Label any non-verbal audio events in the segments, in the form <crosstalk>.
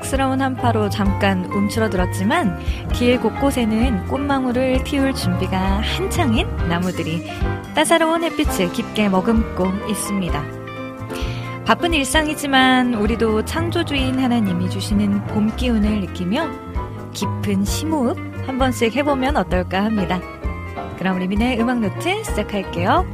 갑작스러운 한파로 잠깐 움츠러들었지만 길 곳곳에는 꽃망울을 틔울 준비가 한창인 나무들이 따사로운 햇빛을 깊게 머금고 있습니다. 바쁜 일상이지만 우리도 창조주인 하나님이 주시는 봄 기운을 느끼며 깊은 심호흡 한 번씩 해보면 어떨까 합니다. 그럼 리민의 음악 노트 시작할게요.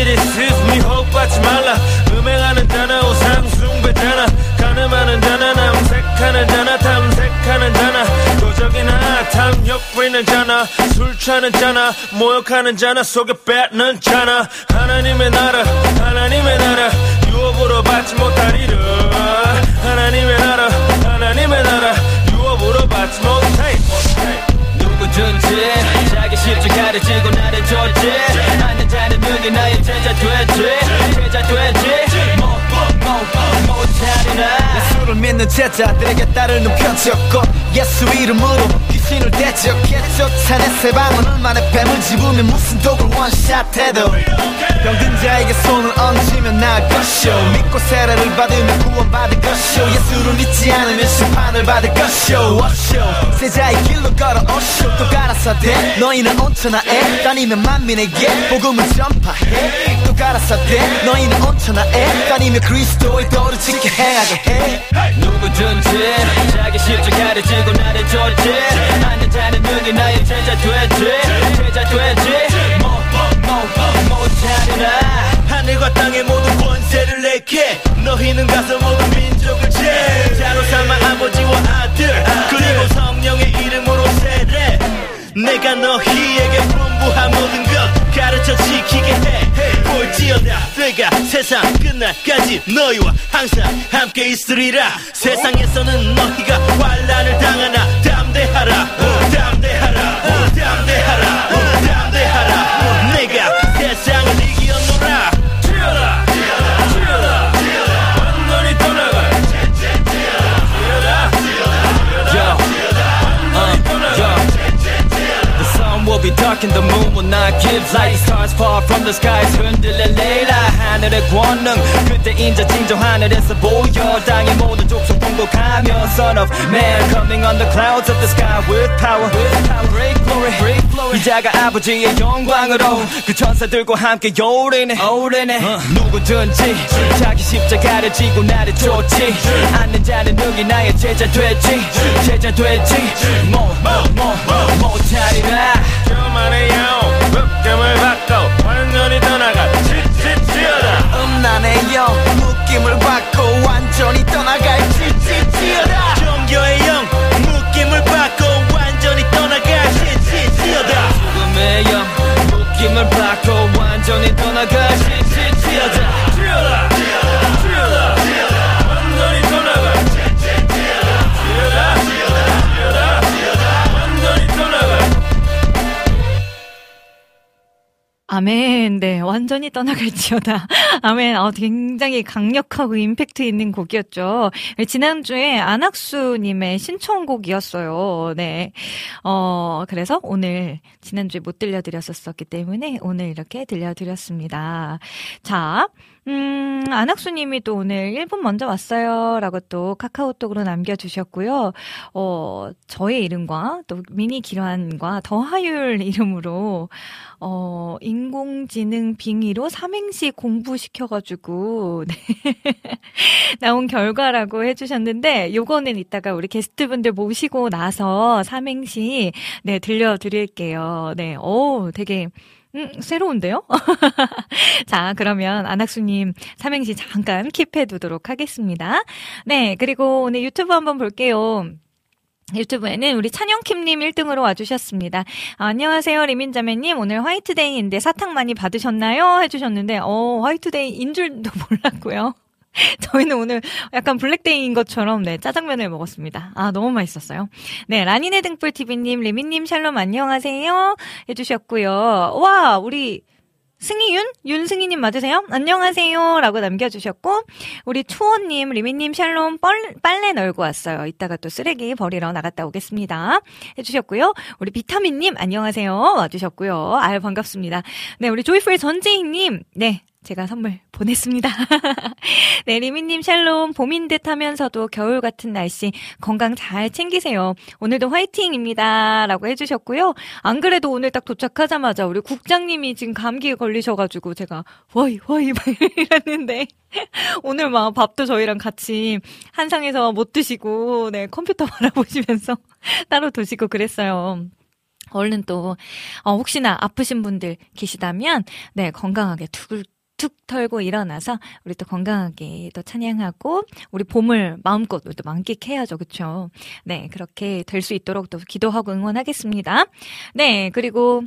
Be deceived 미혹받지 말라. 음행하는 자나 우상숭배자나. 가늠하는 자나 남색하는 자나. 탐색하는 자나. 도적이나 탐욕 부리는 자나. 술 취하는 자나. 모욕하는 자나. 속에 뺏는 자나. 하나님의 나라 하나님의 나라. 유업으로 받지 못하리라 하나님의 나라 하나님의 나라. 유업으로 받지 못해 누구든지 자기 십자가를 지고 나를 줬지 하는 자는 능히 나의 제자 되지 제자 되지 뭐뭐뭐 못하리라 예수를 믿는 제자들에게 따르는 편지였고 예수 이름으로 귀신을 대적했죠. 산의 세 방울 만에 뱀을 집으면 무슨 독을 원샷해도 병든 자에게 손을 얹으면 나을 것이오. 믿고 세례를 받으면 구원받을 것이오. 예수를 믿지 않으면 심판을 받을 것이오. 세자의 길로 걸어오쇼 또 가라사대 너희는 온천하에 다니면 만민에게 복음을 전파해. 또 가라사대 너희는 온천하에 다니면 그리스도의 도를 지켜 행하게 해 누구든지 자기 십자가를 지고 나를 줬지? 하는 자는 능히 나의 제자 되지? 제자 되지? 뭐뭐뭐 못하리라. 하늘과 땅의 모든 권세를 내게 너희는 가서 모든 민족을 제자로 삼아 아버지와 아들 그리고 성령의 이름으로 세례 내가 너희에게 분부한 모든 것 가르쳐 지키게 해. 볼지어다. 내가 세상 끝날까지 너희와 항상 함께 있으리라. 세상에서는 너희가 환란을 당하나 담대하라. 어, 담대하라. 어, 담대하라. 어, 담대하라 be dark and the moon will not give light Stars fall from the skies 흔들릴래라 하늘의 권능 그때 인자 징조 하늘에서 보여 땅의 모든 족속 통곡하며 Son of man coming on the clouds of the sky with power with power great glory great glory 이자가 아버지의 영광으로 그 천사들과 함께 오르네 오르네 누구든지 자기 십자가를 지고 나를 쫓지 않는 자는 능히 나의 제자 되지 제자 되지 뭐뭐뭐 못하리라 그만해요. 묶음을 바꿔 완전히 떠나가 지지지어라. 영 묶임을 받고 완전히 떠나갈 지지지어다 종교의 영 묶임을 받고 완전히 떠나가 지지지어다 죽음의 영 아멘. 네, 완전히 떠나갈지어다. <laughs> 아멘. 어, 굉장히 강력하고 임팩트 있는 곡이었죠. 지난주에 안학수님의 신청곡이었어요. 네. 어, 그래서 오늘, 지난주에 못 들려드렸었기 때문에 오늘 이렇게 들려드렸습니다. 자, 음, 안학수 님이 또 오늘 1분 먼저 왔어요. 라고 또 카카오톡으로 남겨주셨고요. 어, 저의 이름과 또 미니 기란과 더하율 <laughs> 이름으로, 어, 인공지능 빙의로 삼행시 공부시켜가지고, <laughs> 네. 나온 결과라고 해주셨는데, 요거는 이따가 우리 게스트분들 모시고 나서 삼행시, 네, 들려드릴게요. 네, 오, 되게, 음, 새로운데요? <laughs> 자, 그러면 안학수님 삼행시 잠깐 킵해 두도록 하겠습니다. 네, 그리고 오늘 유튜브 한번 볼게요. 유튜브에는 우리 찬영킴님 1등으로 와주셨습니다. 아, 안녕하세요, 리민자매님. 오늘 화이트데이인데 사탕 많이 받으셨나요? 해주셨는데, 어, 화이트데이인 줄도 <laughs> 몰랐고요. <laughs> 저희는 오늘 약간 블랙데이인 것처럼 네 짜장면을 먹었습니다. 아 너무 맛있었어요. 네 라니네 등불 TV님, 리미님 샬롬 안녕하세요 해주셨고요. 와 우리 승희윤? 윤승희님 맞으세요? 안녕하세요. 라고 남겨주셨고, 우리 투호님, 리미님 샬롬 뻘, 빨래 널고 왔어요. 이따가 또 쓰레기 버리러 나갔다 오겠습니다. 해주셨고요. 우리 비타민님, 안녕하세요. 와주셨고요. 아유, 반갑습니다. 네, 우리 조이풀 전재희님, 네, 제가 선물 보냈습니다. <laughs> 네, 리미님 샬롬, 봄인 듯 하면서도 겨울 같은 날씨 건강 잘 챙기세요. 오늘도 화이팅입니다. 라고 해주셨고요. 안 그래도 오늘 딱 도착하자마자 우리 국장님이 지금 감기에 걸리셔가지고 제가 와이, 와이, 막 <laughs> 이랬는데 <laughs> 오늘 막 밥도 저희랑 같이 한상에서 못 드시고, 네, 컴퓨터 바라보시면서 따로 드시고 그랬어요. 얼른 또, 어, 혹시나 아프신 분들 계시다면, 네, 건강하게 툭, 툭 털고 일어나서 우리 또 건강하게 또 찬양하고 우리 봄을 마음껏 또 만끽해야죠. 그쵸? 네, 그렇게 될 수 있도록 또 기도하고 응원하겠습니다. 네, 그리고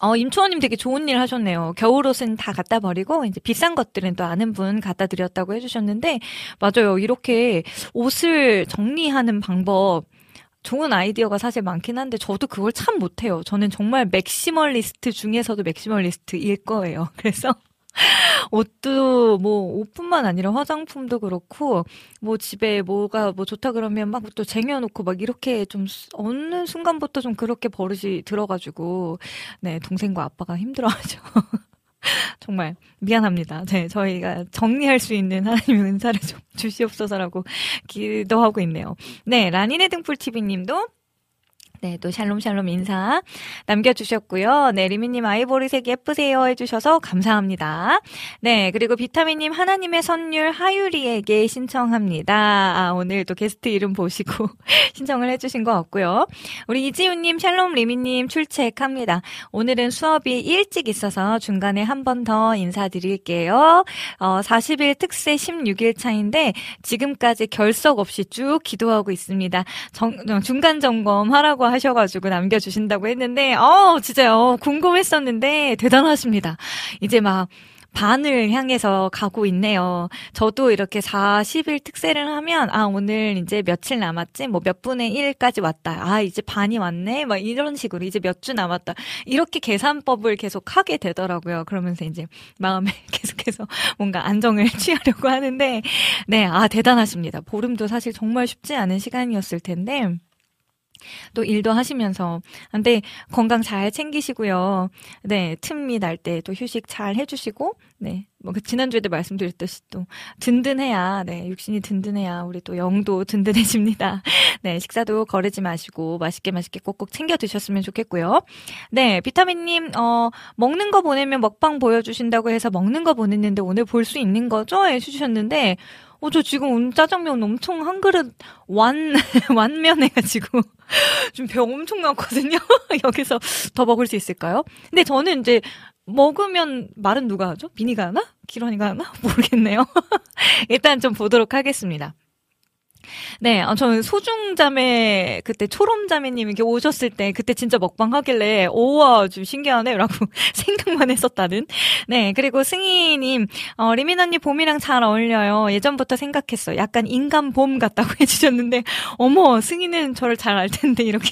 어, 임초원님 되게 좋은 일 하셨네요. 겨울 옷은 다 갖다 버리고, 이제 비싼 것들은 또 아는 분 갖다 드렸다고 해주셨는데, 맞아요. 이렇게 옷을 정리하는 방법, 좋은 아이디어가 사실 많긴 한데, 저도 그걸 참 못해요. 저는 정말 maximalist 중에서도 maximalist일 거예요. <laughs> 그래서, 옷도 뭐 옷뿐만 아니라 화장품도 그렇고 뭐 집에 뭐가 뭐 좋다 그러면 막 또 쟁여놓고 막 이렇게 좀 어느 순간부터 좀 그렇게 버릇이 들어가지고 네 동생과 아빠가 힘들어하죠. <laughs> 정말 미안합니다. 네, 저희가 정리할 수 있는 하나님의 은사를 좀 주시옵소서라고 기도하고 있네요. 네, 라니네 등불 TV님도 네, 또 샬롬 샬롬 인사 남겨주셨고요. 네, 리미님 아이보리색 예쁘세요 해주셔서 감사합니다. 네, 그리고 비타민님 하나님의 선율 하유리에게 신청합니다. 아, 오늘 또 게스트 이름 보시고 <laughs> 신청을 해주신 것 같고요. 우리 이지훈님 샬롬 리미님 출첵합니다. 오늘은 수업이 일찍 있어서 중간에 한 번 더 인사드릴게요. 어, 40일 특세 16일 차인데 지금까지 결석 없이 쭉 기도하고 있습니다. 정, 중간 점검 하라고 하셔가지고 남겨주신다고 했는데, 어, 진짜요. 궁금했었는데, 대단하십니다. 이제 막, 반을 향해서 가고 있네요. 저도 이렇게 40일 특세를 하면, 아, 오늘 이제 며칠 남았지? 뭐 몇 분의 1까지 왔다. 아, 이제 반이 왔네? 막 이런 식으로 이제 몇 주 남았다. 이렇게 계산법을 계속 하게 되더라고요. 그러면서 이제 마음에 <laughs> 계속해서 뭔가 안정을 <laughs> 취하려고 하는데, 네, 아, 대단하십니다. 보름도 사실 정말 쉽지 않은 시간이었을 텐데, 또 일도 하시면서 근데 건강 잘 챙기시고요. 네, 틈이 날 때 또 휴식 잘 해주시고 네, 뭐 그 지난주에도 말씀드렸듯이 또 든든해야 네 육신이 든든해야 우리 또 영도 든든해집니다. <laughs> 네, 식사도 거르지 마시고 맛있게 맛있게 꼭꼭 챙겨 드셨으면 좋겠고요. 네, 비타민님 어 먹는 거 보내면 먹방 보여주신다고 해서 먹는 거 보냈는데 오늘 볼 수 있는 거죠? 해주셨는데 어, 저 지금 짜장면 엄청 한 그릇 완, <laughs> 완면해가지고, <laughs> 좀배 엄청 나왔거든요? <laughs> 여기서 더 먹을 수 있을까요? 근데 저는 이제, 먹으면 말은 누가 하죠? 비니가 하나? 기런이가 하나? 모르겠네요. 일단 좀 보도록 하겠습니다. 네, 어, 저는 소중자매, 그때 초롬자매님 이렇게 오셨을 때, 그때 진짜 먹방 하길래, 오와, 좀 신기하네, 라고 <laughs> 생각만 했었다는. 네, 그리고 승희님, 어, 리민 언니 봄이랑 잘 어울려요. 예전부터 생각했어. 약간 인간 봄 같다고 <laughs> 해주셨는데, 어머, 승희는 저를 잘 알 텐데, 이렇게.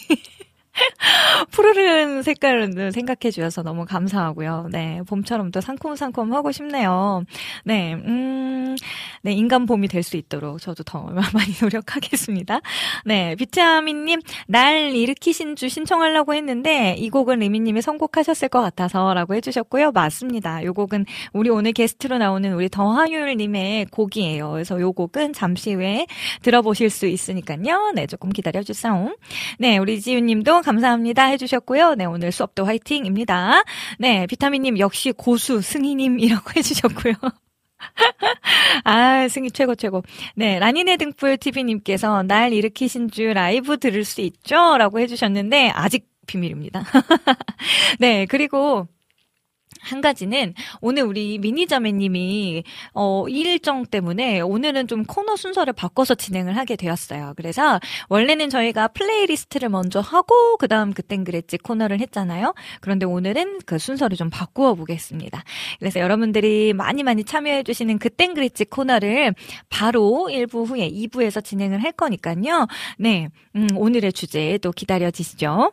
<laughs> 푸르른 색깔을 생각해 주셔서 너무 감사하고요. 네, 봄처럼 또 상콤상콤 하고 싶네요. 네, 음, 네, 인간 봄이 될 수 있도록 저도 더 <laughs> 많이 노력하겠습니다. 네, 비타민님, 날 일으키신 주 신청하려고 했는데, 이 곡은 리미님이 선곡하셨을 것 같아서 라고 해주셨고요. 맞습니다. 이 곡은 우리 오늘 게스트로 나오는 우리 더하율님의 곡이에요. 그래서 이 곡은 잠시 후에 들어보실 수 있으니까요. 네, 조금 기다려주세요. 네, 우리 지윤님도 감사합니다 해주셨고요. 네, 오늘 수업도 화이팅입니다. 네, 비타민님 역시 고수 승희님이라고 <laughs> 해주셨고요. <laughs> 아, 승희 최고 최고. 네, 라니네 등불 TV님께서 날 일으키신 줄 라이브 들을 수 있죠? 라고 해주셨는데, 아직 비밀입니다. <laughs> 네, 그리고 한 가지는 오늘 우리 민희자매님이 어, 일정 때문에 오늘은 좀 코너 순서를 바꿔서 진행을 하게 되었어요. 그래서 원래는 저희가 playlist를 먼저 하고 그 다음 그땐 그랬지 코너를 했잖아요. 그런데 오늘은 그 순서를 좀 바꾸어 보겠습니다. 그래서 여러분들이 많이 많이 참여해 주시는 그땐 그랬지 코너를 바로 1부 후에 2부에서 진행을 할 거니까요. 네, 음, 오늘의 주제 또 기다려 지시죠.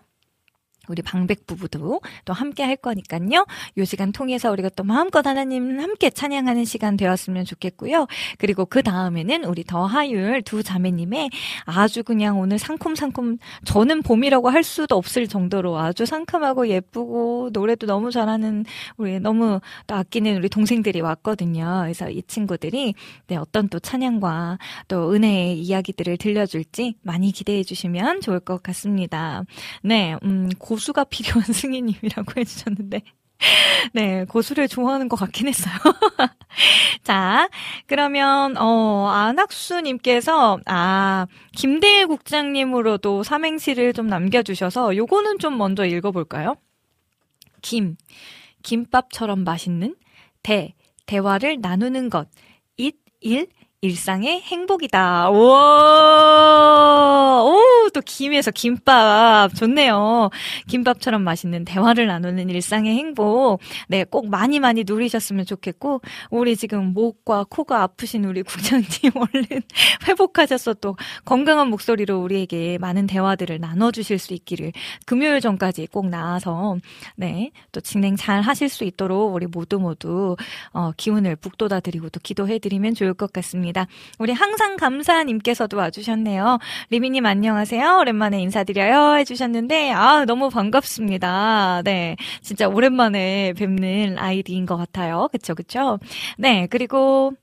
우리 방백 부부도 또 함께 할 거니까요. 요 시간 통해서 우리가 또 마음껏 하나님 함께 찬양하는 시간 되었으면 좋겠고요. 그리고 그 다음에는 우리 더 하율 두 자매님의 아주 그냥 오늘 상콤상콤 저는 봄이라고 할 수도 없을 정도로 아주 상큼하고 예쁘고 노래도 너무 잘하는 우리 너무 또 아끼는 우리 동생들이 왔거든요. 그래서 이 친구들이 네, 어떤 또 찬양과 또 은혜의 이야기들을 들려줄지 많이 기대해 주시면 좋을 것 같습니다. 네, 음, 고 고수가 필요한 <laughs> 승희님이라고 해주셨는데. <laughs> 네, 고수를 좋아하는 것 같긴 했어요. <laughs> 자, 그러면, 어, 안학수님께서, 아, 김대일 국장님으로도 삼행시를 좀 남겨주셔서, 요거는 좀 먼저 읽어볼까요? 김, 김밥처럼 맛있는, 대, 대화를 나누는 것, 잇, 일, 일상의 행복이다. 우와! 오, 또 김에서 김밥. 좋네요. 김밥처럼 맛있는 대화를 나누는 일상의 행복. 네, 꼭 많이 많이 누리셨으면 좋겠고, 우리 지금 목과 코가 아프신 우리 국장님 <laughs> 얼른 회복하셔서 또 건강한 목소리로 우리에게 많은 대화들을 나눠주실 수 있기를 금요일 전까지 꼭 나와서, 네, 또 진행 잘 하실 수 있도록 우리 모두 모두, 어, 기운을 북돋아 드리고 또 기도해 드리면 좋을 것 같습니다. 감사합니다. 우리 항상 감사님께서도 와주셨네요. 리미님 안녕하세요. 오랜만에 인사드려요. 해주셨는데, 아, 너무 반갑습니다. 네. 진짜 오랜만에 뵙는 아이디인 것 같아요. 그쵸, 그쵸? 네. 그리고,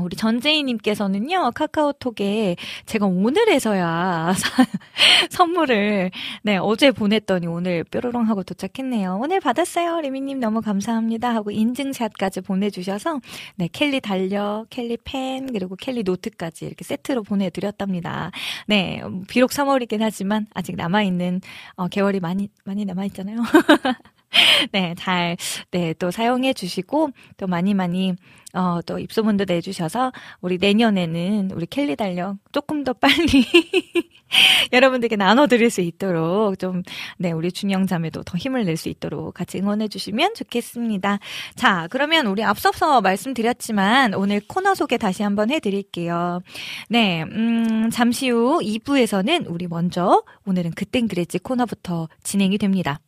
우리 전재희님께서는요, 카카오톡에 제가 오늘에서야 <laughs> 선물을, 네, 어제 보냈더니 오늘 뾰로롱 하고 도착했네요. 오늘 받았어요. 리미님 너무 감사합니다. 하고 인증샷까지 보내주셔서, 네, 켈리 달력, 켈리 펜, 그리고 켈리 노트까지 이렇게 세트로 보내드렸답니다. 네, 비록 3월이긴 하지만 아직 남아있는, 어, 개월이 많이, 많이 남아있잖아요. <laughs> <laughs> 네, 잘, 네, 또 사용해 주시고, 또 많이 많이, 어, 또 입소문도 내주셔서, 우리 내년에는 우리 켈리 달력 조금 더 빨리 <laughs> 여러분들께 나눠드릴 수 있도록 좀, 네, 우리 준영 자매도 더 힘을 낼 수 있도록 같이 응원해 주시면 좋겠습니다. 자, 그러면 우리 앞서서 말씀드렸지만, 오늘 코너 소개 다시 한번 해 드릴게요. 네, 음, 잠시 후 2부에서는 우리 먼저, 오늘은 그땐 그랬지 코너부터 진행이 됩니다.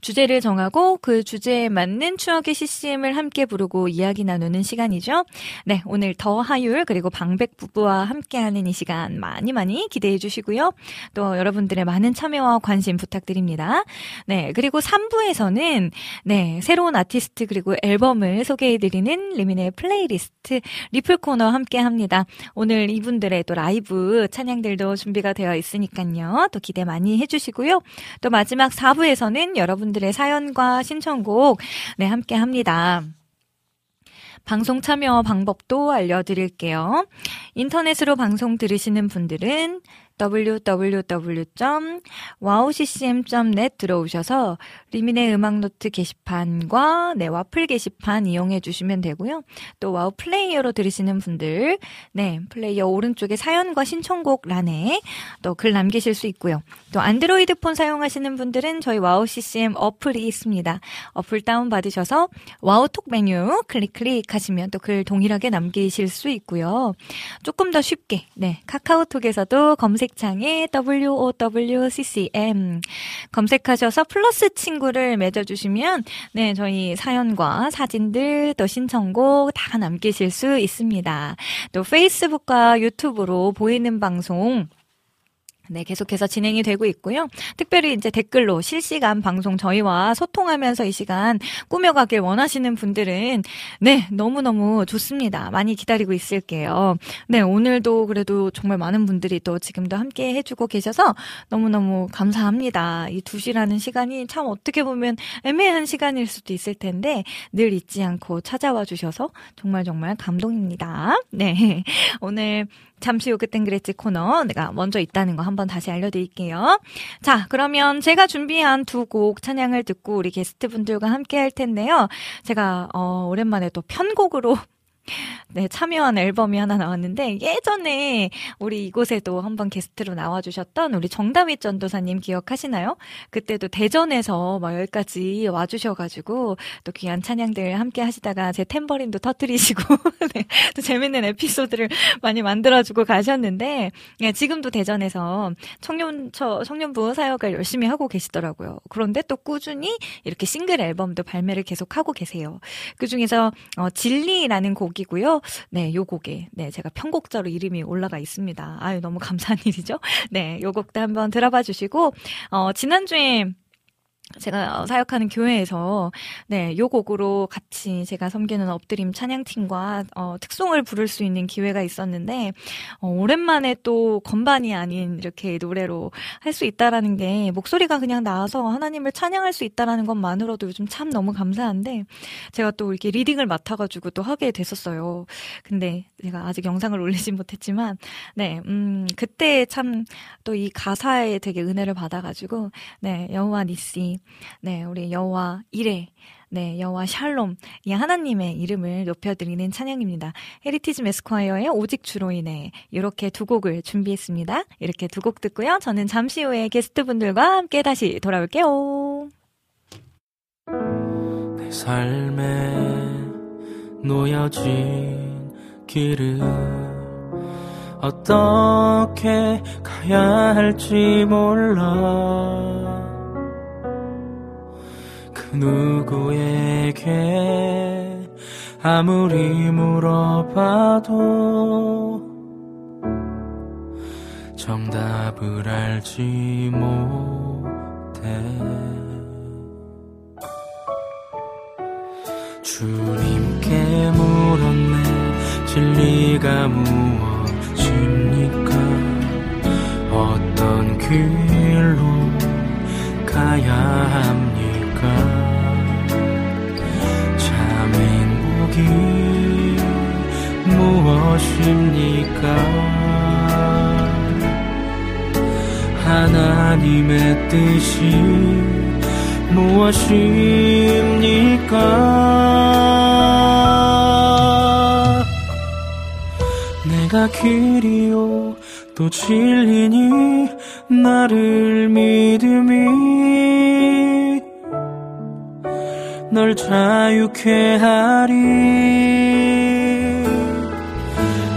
주제를 정하고 그 주제에 맞는 추억의 CCM을 함께 부르고 이야기 나누는 시간이죠. 네, 오늘 더 하율 그리고 방백 부부와 함께하는 이 시간 많이 많이 기대해 주시고요. 또 여러분들의 많은 참여와 관심 부탁드립니다. 네, 그리고 3부에서는 네, 새로운 아티스트 그리고 앨범을 소개해 드리는 리민의 플레이리스트 리플 코너 함께 합니다. 오늘 이분들의 또 라이브 찬양들도 준비가 되어 있으니까요. 또 기대 많이 해 주시고요. 또 마지막 4부에서는 여러분 여러분들의 사연과 신청곡 네 함께 합니다. 방송 참여 방법도 알려드릴게요. 인터넷으로 방송 들으시는 분들은 www.wowccm.net 들어오셔서 리민의 음악노트 게시판과 네, 와플 게시판 이용해 주시면 되고요. 또 와우 플레이어로 들으시는 분들, 네, 플레이어 오른쪽에 사연과 신청곡 란에 또 글 남기실 수 있고요. 또 안드로이드 폰 사용하시는 분들은 저희 와우 CCM 어플이 있습니다. 어플 다운 받으셔서 와우 톡 메뉴 클릭 클릭하시면 또 글 동일하게 남기실 수 있고요. 조금 더 쉽게, 네, 카카오톡에서도 검색 검색창에 WOWCCM 검색하셔서 플러스 친구 를 맺어주시면 네 저희 사연과 사진들 또 신청곡 다 남기실 수 있습니다. 또 페이스북과 유튜브로 보이는 방송 네, 계속해서 진행이 되고 있고요. 특별히 이제 댓글로 실시간 방송 저희와 소통하면서 이 시간 꾸며가길 원하시는 분들은 네, 너무너무 좋습니다. 많이 기다리고 있을게요. 네, 오늘도 그래도 정말 많은 분들이 또 지금도 함께 해주고 계셔서 너무너무 감사합니다. 이두 시라는 시간이 참 어떻게 보면 애매한 시간일 수도 있을 텐데 늘 잊지 않고 찾아와 주셔서 정말 정말 감동입니다. 네, <laughs> 오늘 잠시 후 그땐 그랬지 코너 내가 먼저 있다는 거 한번 다시 알려드릴게요. 자, 그러면 제가 준비한 두 곡 찬양을 듣고 우리 게스트분들과 함께 할 텐데요. 제가 어, 오랜만에 또 편곡으로 네, 참여한 앨범이 하나 나왔는데 예전에 우리 이곳에도 한번 게스트로 나와주셨던 우리 정다윗 전도사님 기억하시나요? 그때도 대전에서 막 여기까지 와주셔가지고 또 귀한 찬양들 함께 하시다가 제 탬버린도 터트리시고 <laughs> 네, 또 재밌는 에피소드를 많이 만들어주고 가셨는데 네, 지금도 대전에서 청년 처 청년부 사역을 열심히 하고 계시더라고요. 그런데 또 꾸준히 이렇게 싱글 앨범도 발매를 계속 하고 계세요. 그 중에서 어, 진리라는 곡이 곡이고요. 네, 요 곡에 네, 제가 편곡자로 이름이 올라가 있습니다. 아유, 너무 감사한 <laughs> 일이죠. 네, 요 곡도 한번 들어봐 주시고 어, 지난주에 제가 사역하는 교회에서 네, 요 곡으로 같이 제가 섬기는 엎드림 찬양팀과 어, 특송을 부를 수 있는 기회가 있었는데 어, 오랜만에 또 건반이 아닌 이렇게 노래로 할 수 있다라는 게 목소리가 그냥 나와서 하나님을 찬양할 수 있다라는 것만으로도 요즘 참 너무 감사한데 제가 또 이렇게 leading을 맡아가지고 또 하게 됐었어요. 근데 제가 아직 영상을 올리진 못했지만 네, 음, 그때 참 또 이 가사에 되게 은혜를 받아가지고 네, 여호와 니시 네, 우리 여호와 이레, 네, 여호와 샬롬, 이 하나님의 이름을 높여드리는 찬양입니다. 헤리티지 매스콰이어의 오직 주로 인해 이렇게 두 곡을 준비했습니다. 이렇게 두 곡 듣고요. 저는 잠시 후에 게스트분들과 함께 다시 돌아올게요. 내 삶에 놓여진 길을 어떻게 가야 할지 몰라 누구에게 아무리 물어봐도 정답을 알지 못해. 주님께 물었네. 진리가 무엇입니까? 어떤 길로 가야 합니까 무엇입니까? 하나님의 뜻이 무엇입니까? 내가 길이요 또 진리니 나를 믿음이 널 자유케 하리.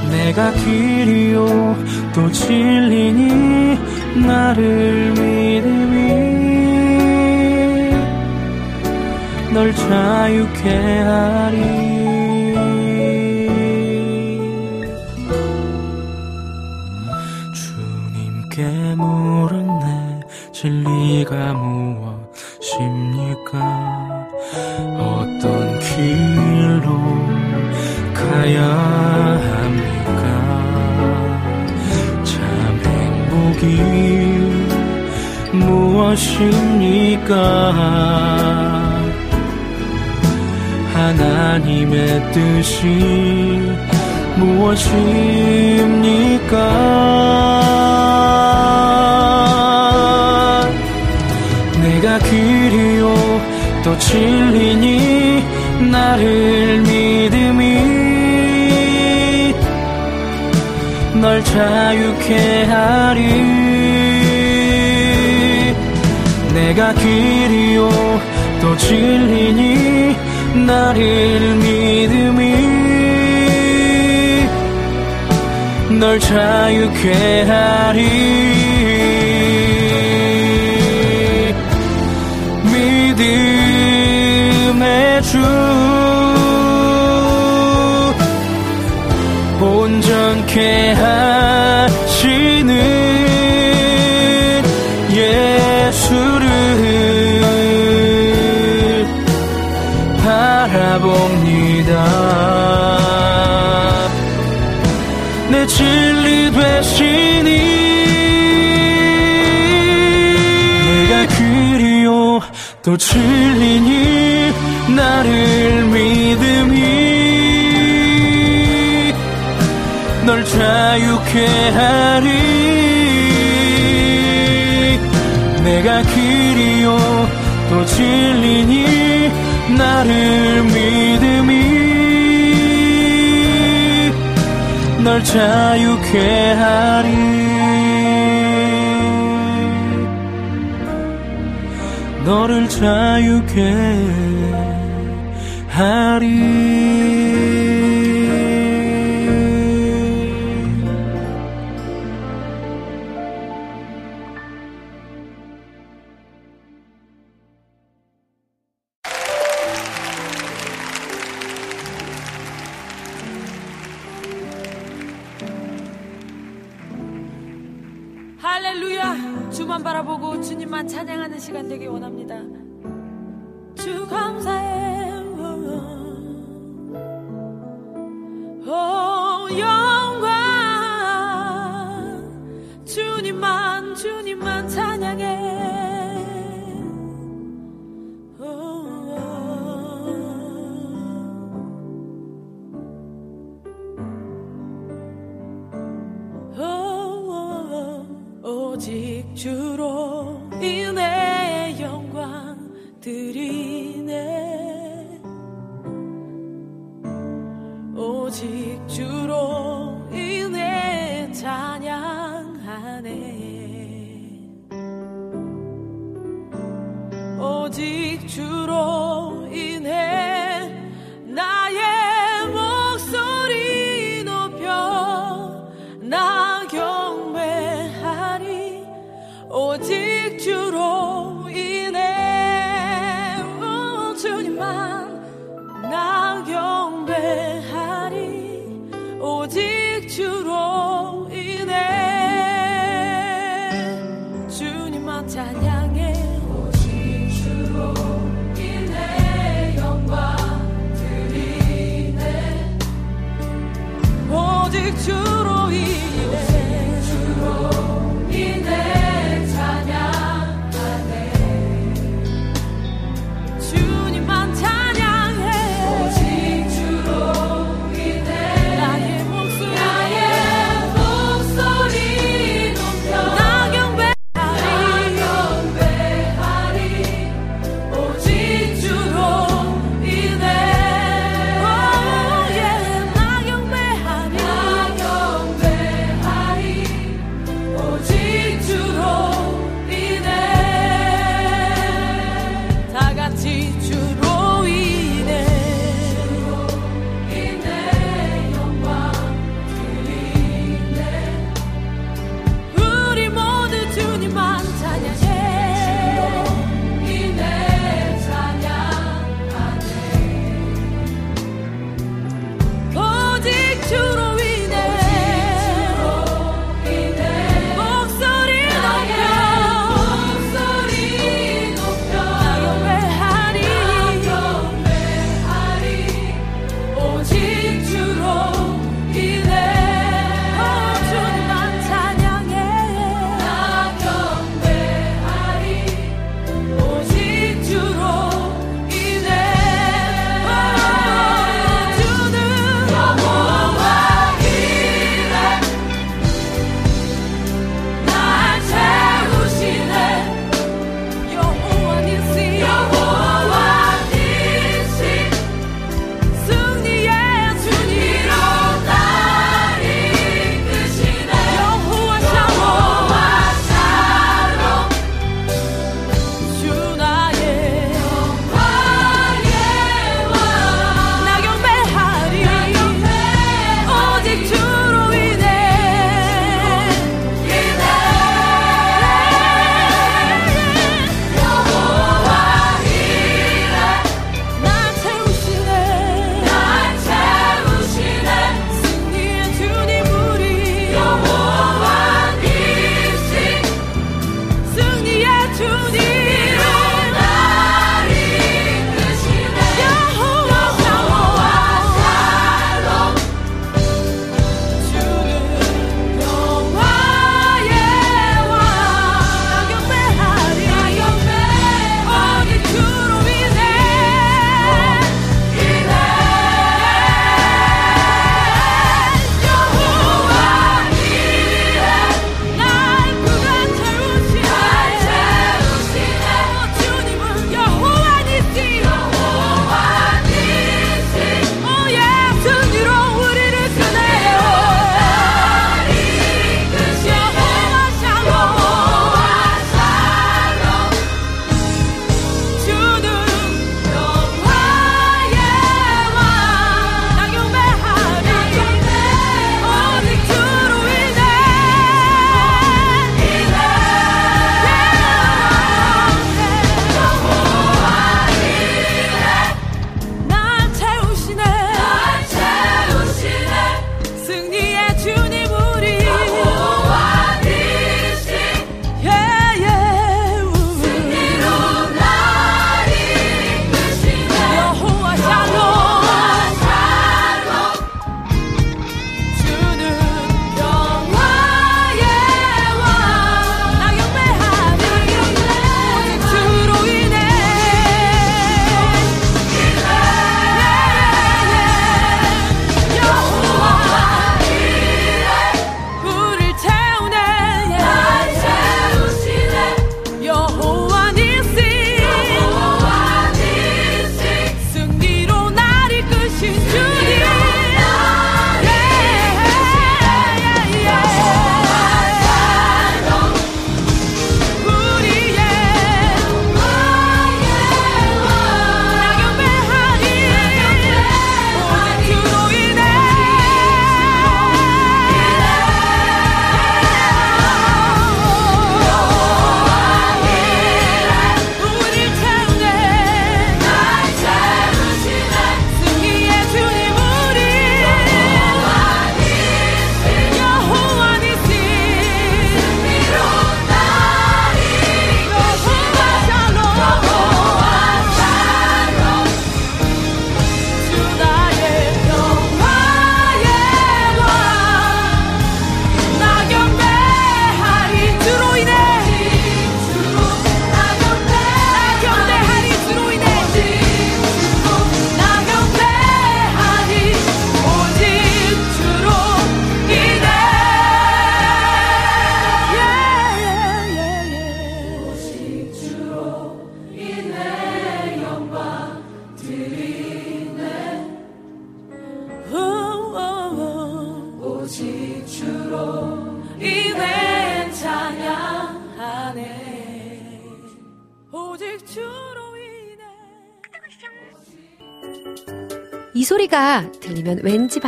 내가 길이요 또 진리니 나를 믿음이. 널 자유케 하리. 주님께 물었네 진리가 무엇 가야 합니까? 참 행복이 무엇입니까? 하나님의 뜻이 무엇입니까? 내가 길이요 또 진리니 나를 믿음이 널 자유케 하리. 내가 길이요 또 진리니 나를 믿음이. 널 자유케 하리. 믿음의 주. 좋게 하시는 예수를 바라봅니다. 내 진리 되시니 내가 그리워 또 질리니 나를 자유케하리. 내가 길이요. 또 진리니 나를 믿음이. 널 자유케하리. 너를 자유케하리. Dikçe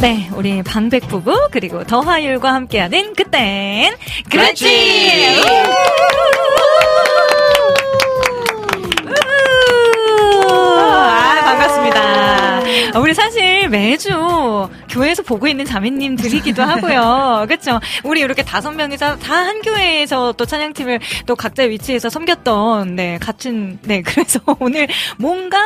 네, 우리 방백 부부 그리고 더하율과 함께하는 그땐 그랬지. 우! 아, 반갑습니다. 우리 사실 매주 교회에서 보고 있는 자매님들이기도 하고요. <laughs> 그렇죠? 우리 이렇게 다섯 명이서 다 한 교회에서 또 찬양팀을 또 각자의 위치에서 섬겼던 네 같은 네 <laughs> 그래서 오늘 뭔가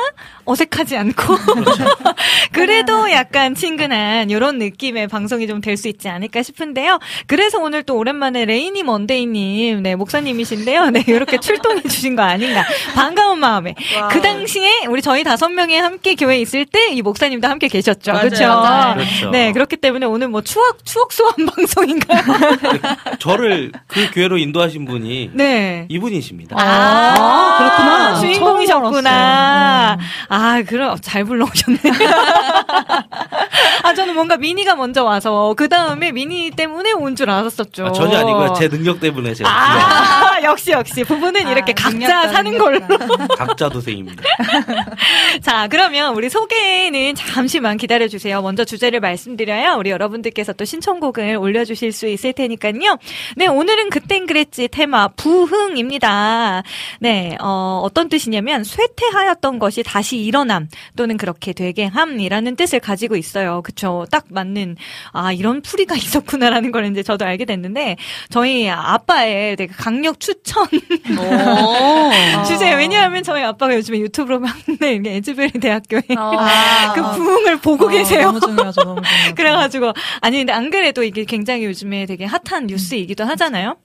어색하지 않고 <laughs> 그래도 약간 친근한 이런 느낌의 방송이 좀 될 수 있지 않을까 싶은데요. 그래서 오늘 또 오랜만에 레이니 먼데이님 네 목사님이신데요. 네 이렇게 출동해 주신 거 아닌가 반가운 마음에 그 당시에 우리 저희 다섯 명이 함께 교회에 있을 때 이 목사님도 함께 계셨죠. 그렇죠? 그렇죠. 네 그렇기 때문에 오늘 뭐 추억 추억 소환 <laughs> 방송인가요? 저를 그 교회로 인도하신 분이 네. 이분이십니다. 아, 그렇구나. 주인공이셨구나. 아, 그럼 잘 불러오셨네. <laughs> 아, 저는 뭔가 미니가 먼저 와서 그 다음에 미니 때문에 온 줄 알았었죠. 아, 전혀 아니고요. 제 능력 때문에 제가 아, <laughs> 역시 역시 부부는 아, 이렇게 각자 사는 걸로. 능력자. 각자 도생입니다. 자, 그러면 우리 소개는 잠시만 기다려 주세요. 먼저 주제를 말씀드려야 우리 여러분들께서 또 신청곡을 올려주실 수 있을 테니까요. 네, 오늘은 그땐 그랬지 테마 부흥입니다. 네, 어, 어떤 뜻이냐면 쇠퇴하였던 것이 다시 일어남 또는 그렇게 되게 함이라는 뜻을 가지고 있어요. 그쵸? 딱 맞는 아 이런 풀이가 <laughs> 있었구나라는 걸 이제 저도 알게 됐는데 저희 아빠의 되게 강력 추천 <laughs> 주제 왜냐하면 저희 아빠가 요즘에 유튜브로 이렇게 에즈베리 대학교에 아. <laughs> 그 부흥을 보고 계세요. 너무 중요하죠, 너무. <laughs> 그래가지고 아니 근데 안 그래도 이게 굉장히 요즘에 되게 핫한 뉴스이기도 하잖아요.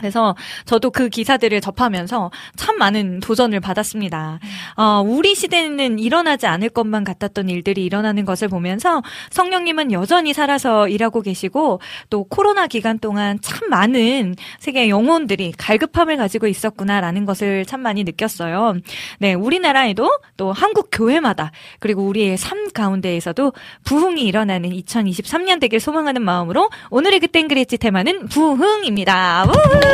그래서 저도 그 기사들을 접하면서 참 많은 도전을 받았습니다. 어, 우리 시대는 일어나지 않을 것만 같았던 일들이 일어나는 것을 보면서 성령님은 여전히 살아서 일하고 계시고 또 코로나 기간 동안 참 많은 세계 영혼들이 갈급함을 가지고 있었구나라는 것을 참 많이 느꼈어요. 네, 우리나라에도 또 한국 교회마다 그리고 우리의 삶 가운데에서도 부흥이 일어나는 2023년 되길 소망하는 마음으로 오늘의 그땐 그랬지 테마는 부흥입니다. 우후!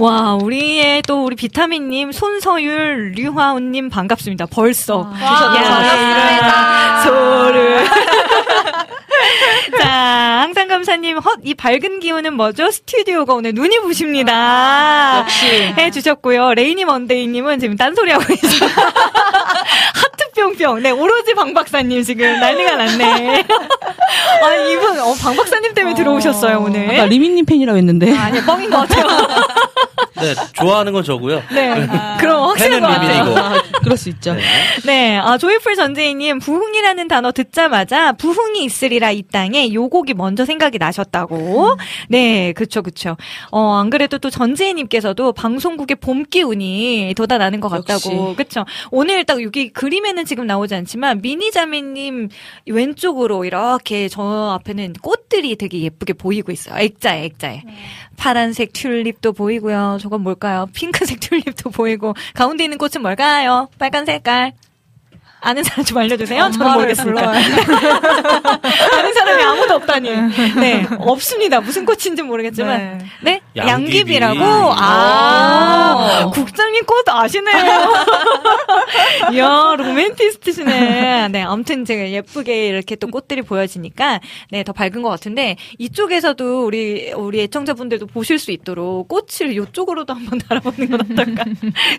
와, 우리의 또 우리 비타민님, 손서율, 류화운님 반갑습니다. 벌써. 야, 소를. <laughs> 자, 항상 감사님, 헛, 이 밝은 기운은 뭐죠? 스튜디오가 오늘 눈이 부십니다. 역시. 해주셨고요. 레이니 먼데이님은 지금 딴소리하고 계시죠. <laughs> 뿅뿅. 네, 오로지 방 박사님 지금 난리가 났네. <laughs> 아, 이분, 어, 방 박사님 때문에 들어오셨어요, 오늘. 아까 리민님 팬이라고 했는데. 아니, 뻥인 것 같아요. <laughs> 네, 좋아하는 건 저고요. 네. 그럼 확실한 것 같아요. 아, 그럴 수 있죠. 네. 네, 아, 조이풀 전재희님, 부흥이라는 단어 듣자마자 부흥이 있으리라 이 땅에 요 곡이 먼저 생각이 나셨다고. 네, 그쵸, 그쵸. 어, 안 그래도 또 전재희님께서도 방송국의 봄 기운이 돋아나는 것 같다고. 역시. 그쵸. 오늘 딱 여기 그림에는 지금 나오지 않지만, 미니자매님 왼쪽으로 이렇게 저 앞에는 꽃들이 되게 예쁘게 보이고 있어요. 액자에, 액자에. 파란색 튤립도 보이고 요. 저건 뭘까요? 핑크색 튤립도 보이고. 가운데 있는 꽃은 뭘까요? 빨간 색깔. 아는 사람 좀 알려주세요. 저는 모르겠습니다. <laughs> 아는 사람이 아무도 없다니. <laughs> 네, 없습니다. 무슨 꽃인지 모르겠지만. 네, 양귀비. 양귀비 라고. 아, 오. 국장님 꽃 아시네요. <laughs> 이야, 로맨티스트시네. 네, 아무튼 제가 예쁘게 이렇게 또 꽃들이 보여지니까, 네, 더 밝은 것 같은데, 이쪽에서도 우리, 우리 애청자분들도 보실 수 있도록 꽃을 이쪽으로도 한번 달아보는 건 어떨까.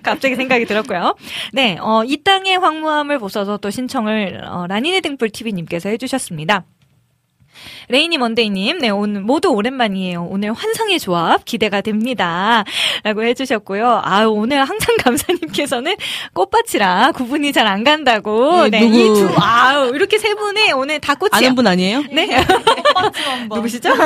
갑자기 생각이 들었고요. 네, 어, 이 땅의 황무함을 보셔서 또 신청을, 어, 라니네 등불 TV님께서 해주셨습니다. 레이니 먼데이님, 네, 오늘 모두 오랜만이에요. 오늘 환상의 조합 기대가 됩니다. 라고 해주셨고요. 아 오늘 항상 감사님께서는 꽃밭이라 구분이 잘 안 간다고. 예, 네, 누구? 이 두, 아우, 이렇게 세 분이 오늘 다 꽃이야. 아는 분 아니에요? 네. <laughs> 누구시죠? <laughs>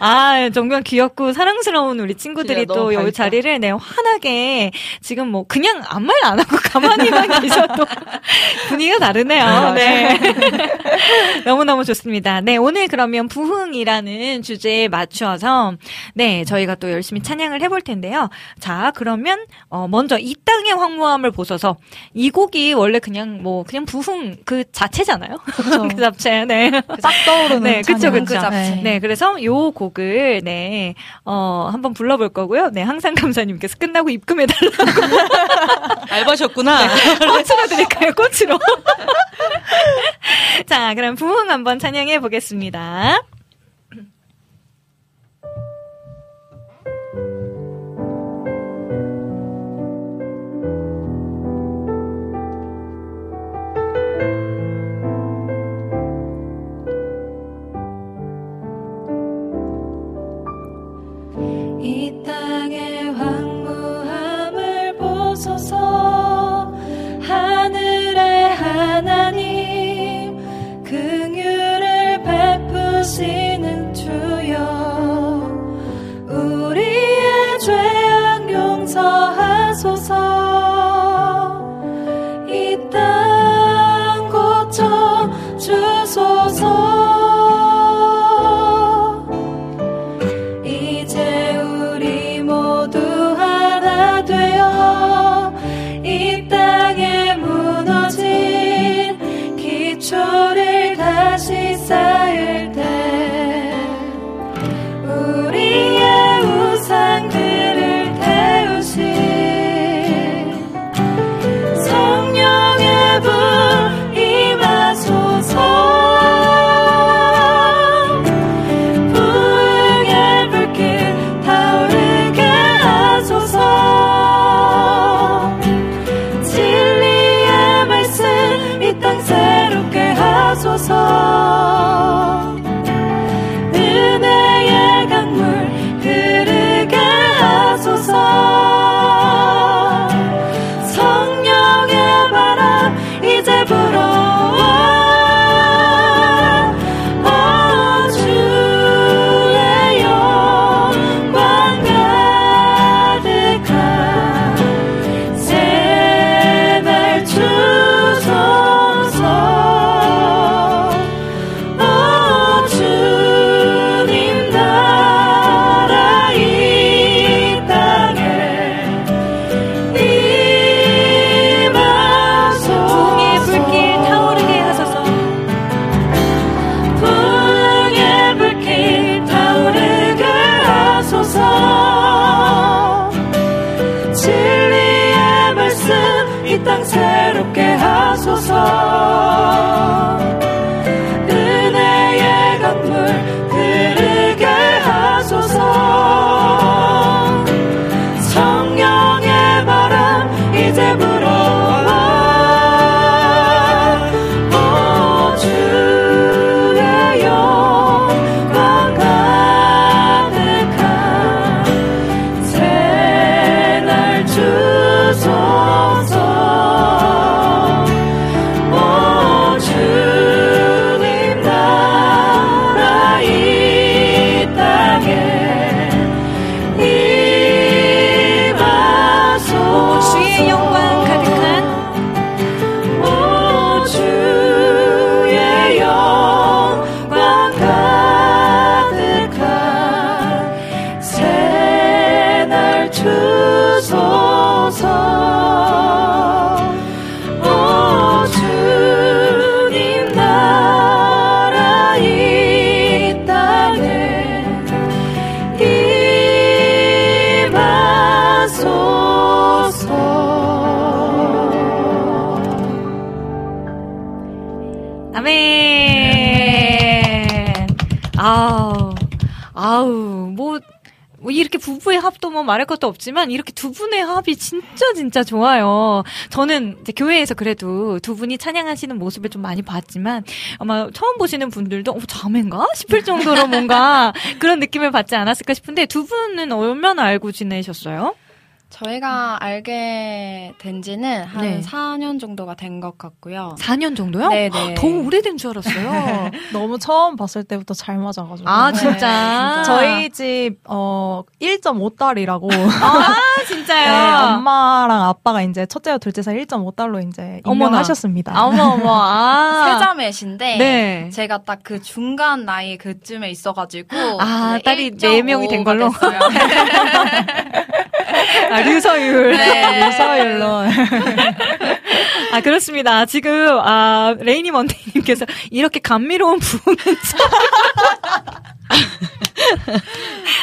아, 정말 귀엽고 사랑스러운 우리 친구들이 또 밝다. 자리를 네, 환하게 지금 뭐 그냥 아무 말 안 하고 가만히만 <laughs> 계셔도 분위기가 다르네요. 네. <laughs> 너무너무 좋습니다. 네, 오늘 그러면 부흥이라는 주제에 맞추어서 네, 저희가 또 열심히 찬양을 해볼 텐데요. 자, 그러면 어, 먼저 이 땅의 황무함을 보셔서 이 곡이 원래 그냥 뭐 그냥 부흥 그 자체잖아요. <laughs> 그 자체. 네. 싹 떠오르는 네, 그쵸. 그쵸. 네. 네, 그래서 요 곡을, 네, 어, 한번 불러볼 거고요. 네, 항상 감사님께서 끝나고 입금해 달라고. <laughs> 알바셨구나. 꽃으로 드릴까요, 꽃으로? 자, 그럼 부흥 한번 찬양해 보겠습니다. 하늘의 하나 베 부부의 합도 뭐 말할 것도 없지만 이렇게 두 분의 합이 진짜 진짜 좋아요. 저는 이제 교회에서 그래도 두 분이 찬양하시는 모습을 좀 많이 봤지만 아마 처음 보시는 분들도 어, 자매인가 싶을 정도로 뭔가 <laughs> 그런 느낌을 받지 않았을까 싶은데 두 분은 얼마나 알고 지내셨어요? 저희가 알게 된 지는 한 네. 4년 정도가 된 것 같고요. 4년 정도요? 네네. 더 오래된 줄 알았어요. <laughs> 너무 처음 봤을 때부터 잘 맞아가지고. 아 네. 진짜. 저희 집, 어, 1.5달이라고. <laughs> 아 진짜요. 네, 엄마랑 아빠가 이제 첫째와 둘째 사이 1.5달로 이제. 임명하셨습니다. 아, 어머 어머. 아. <laughs> 세자매신데 네. 제가 딱 그 중간 나이 그쯤에 있어가지고 아, 그 딸이 네 명이 된 1.5가 걸로? 아, 류서율. 네. 유서율로. <laughs> 아, 그렇습니다. 지금, 아, 레이니 먼데이님께서 이렇게 감미로운 처음.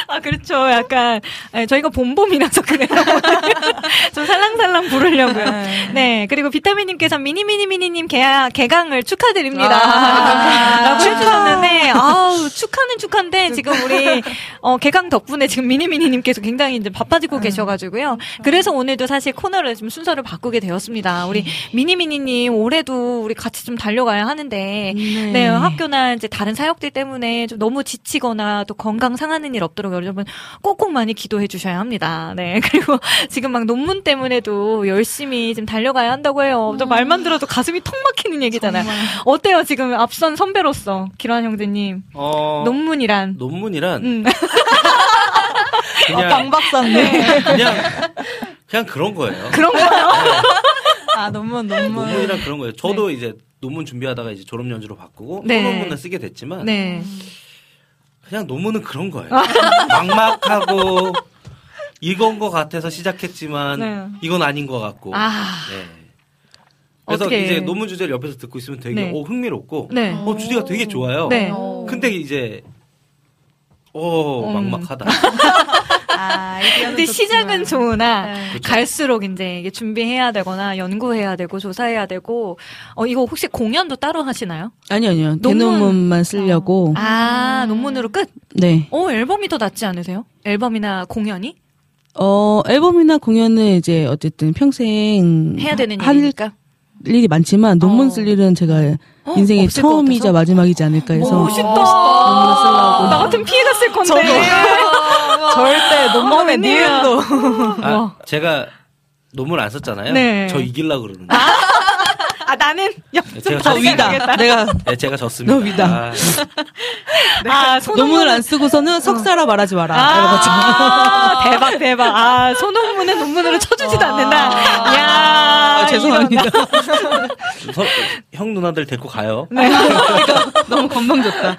아, 그렇죠. 약간, 예, 저희가 봄봄이라서 그래요. <laughs> 좀 살랑살랑 부르려고요. 네. 그리고 비타민님께서 미니미니미니님 개강, 개강을 축하드립니다. 아, <laughs> 라고 해주셨는데, 아우, 축하는 축하인데, 지금 우리, 어, 개강 덕분에 지금 미니미니님께서 굉장히 이제 바빠지고 계셔가지고요. 그래서 오늘도 사실 코너를 좀 순서를 바꾸게 되었습니다. 우리 미니미니님 올해도 우리 같이 좀 달려가야 하는데, 네, 학교나 이제 다른 사역들 때문에 좀 너무 지치 거나 또 건강 상하는 일 없도록 여러분 꼭꼭 많이 기도해 주셔야 합니다. 네. <laughs> 그리고 지금 막 논문 때문에도 열심히 지금 달려가야 한다고 해요. 저 말만 들어도 가슴이 턱 막히는 얘기잖아요. 어때요? 지금 앞선 선배로서 기란 형제님. 어, 논문이란. 논문이란 음. 그냥 강 박사님. <laughs> 그냥 그냥 그런 거예요. 그런 거요? 아, 논문, 논문. 논문이란 그런 거예요. 저도 이제 논문 준비하다가 이제 졸업 연주로 바꾸고 네. 논문을 쓰게 됐지만 네. 그냥 논문은 그런 거예요. <laughs> 막막하고 이건 것 같아서 시작했지만 네. 이건 아닌 것 같고. 아. 네. 그래서 어떻게- 이제 논문 주제를 옆에서 듣고 있으면 되게 네. 어, 흥미롭고 네. 어, 주제가 되게 좋아요. 네. 근데 이제 어 음. 막막하다. <laughs> 아, 근데 좋지만. 시작은 좋으나 네. 갈수록 이제 이게 준비해야 되거나 연구해야 되고 조사해야 되고 어 이거 혹시 공연도 따로 하시나요? 아니요, 아니요. 논문. 대논문만 쓰려고. 아 논문으로 끝? 네. 어 앨범이 더 낫지 않으세요? 앨범이나 공연이 어, 앨범이나 공연은 이제 어쨌든 평생 해야 되는 할 일이니까. 일이 많지만 논문 어. 쓸 일은 제가 어? 인생의 처음이자? 마지막이지 않을까 해서 멋있다. 논문 쓰려고. 나 같은 피해갔을 건데. <laughs> 절대 논문에 웬일이야. 니은도. 아, 제가 논문 안 썼잖아요. 네. 저 이길라 그러는데. 아 나는 제가 저 위다. 내가 네, 제가 졌습니다. 너 위다. 아, 아 손흥민은 논문을 안 쓰고서는 석사라 말하지 마라. 아, 대박, 대박. 아, 손흥문은 논문으로 쳐주지도 않는다. 야 아, 죄송합니다. 서- 형 누나들 데리고 가요. 네. <laughs> 너무 건방 졌다.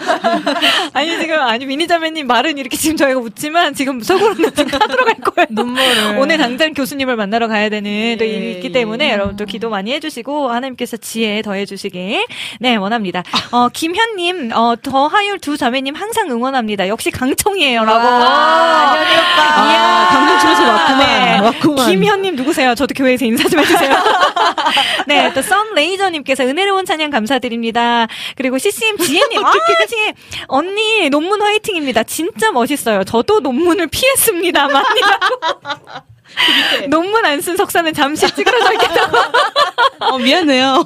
아니, 지금, 아니, 미니자매님 말은 이렇게 지금 저희가 웃지만 지금 속으로는 지금 타들어 갈 거예요. 눈물을. 오늘 당장 교수님을 만나러 가야 되는 또 예, 일이 있기 때문에 예. 여러분도 기도 많이 해주시고 하나님께서 지혜 더해주시길 네 원합니다. 어 김현님 어 더 하율 두 자매님 항상 응원합니다. 역시 강청이에요라고. 아, 현이 오빠. 이야. 아, 강릉집에서 왔구만. 왔구만. 김현님 누구세요? 저도 교회에서 인사 좀 해주세요. <laughs> 네, 또 썬레이 저님께서 은혜로운 찬양 감사드립니다. 그리고 CCM 지혜님, <laughs> 아, 지혜 언니 논문 화이팅입니다. 진짜 멋있어요. 저도 논문을 피했습니다만이라고. <laughs> 논문 안 쓴 석사는 잠시 찌그러져 있겠다고. <laughs> 어, 미안해요.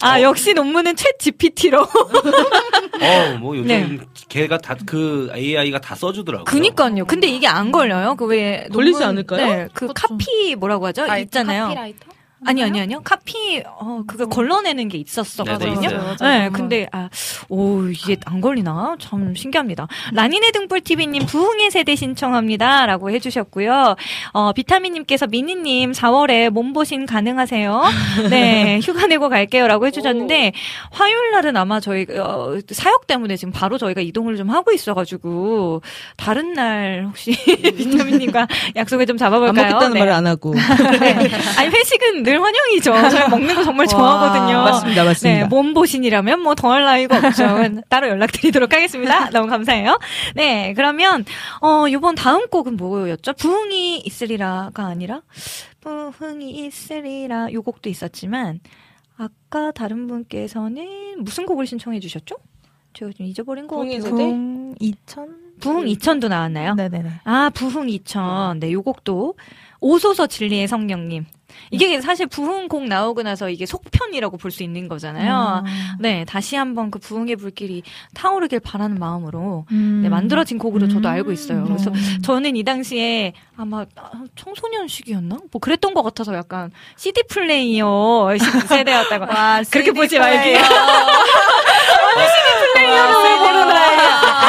아, 역시 논문은 챗 GPT로. 어, 뭐 요즘 네. 걔가 다 그 AI가 다 써주더라고요. 그니까요. 근데 이게 안 걸려요. 그 왜. 걸리지 논문- 않을까요? 네, 그 카피 뭐라고 하죠? 아, 있잖아요. 카피라이터? 아니, 아니, 아니요. 카피, 어, 그거 걸러내는 게 있었었거든요. 네, 네. 네, 근데, 아, 오, 이게 안 걸리나? 참 신기합니다. 라니네 등불TV님 부흥의 세대 신청합니다. 라고 해주셨고요. 어, 비타민님께서 미니님 4월에 몸보신 가능하세요? 네, <laughs> 휴가 내고 갈게요. 라고 해주셨는데, 화요일 날은 아마 저희, 어, 사역 때문에 지금 바로 저희가 이동을 좀 하고 있어가지고, 다른 날 혹시 <laughs> 비타민님과 약속을 좀안 잡아볼까요? 먹겠다는 네. 말을 안 하고. <laughs> 네. 아니 회식은 늘 환영이죠. <laughs> 저희 먹는 거 정말 좋아하거든요. 맞습니다, 맞습니다. 네, 몸보신이라면 뭐 더할 나위가 없죠. <laughs> 따로 연락드리도록 하겠습니다. <laughs> 너무 감사해요. 네, 그러면 어 이번 다음 곡은 뭐였죠? 부흥이 있으리라가 아니라 부흥이 있으리라 요 곡도 있었지만 아까 다른 분께서는 무슨 곡을 신청해 주셨죠? 제가 좀 잊어버린 것 부흥의 같아요. 부흥 2000? 부흥 2000도 나왔나요? 네네네. 아, 부흥 2000. 네, 요 곡도 오소서 진리의 성령님. 이게 사실 부흥 곡 나오고 나서 이게 속편이라고 볼 수 있는 거잖아요. 음. 네, 다시 한번 그 부흥의 불길이 타오르길 바라는 마음으로 음. 네, 만들어진 곡으로 저도 알고 있어요. 그래서 음. 저는 이 당시에 아마 아, 청소년 시기였나? 뭐 그랬던 것 같아서 약간 CD 플레이어 시- 세대였다고. 와, <laughs> 그렇게 CD 보지 플레이어. <laughs> 말게요. 플레이어로 모르나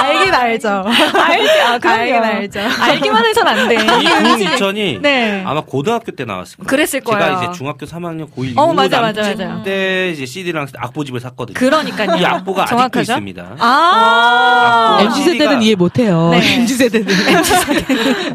알긴 알죠. 알지, 아. 알긴 알죠. 알기만 해선 안 돼. 이 2000이 네. 아마 고등학교 때 나왔을 거예요. 그랬을 거예요. 제가 이제 중학교 3학년 고1 어, 맞아, 맞아, 맞아. 때 이제 CD랑 악보집을 샀거든요. 그러니까요. 이 악보가 아직도 정확하죠? 있습니다. 아. 악보 MZ 세대는 이해 못해요. 네. MZ 세대는.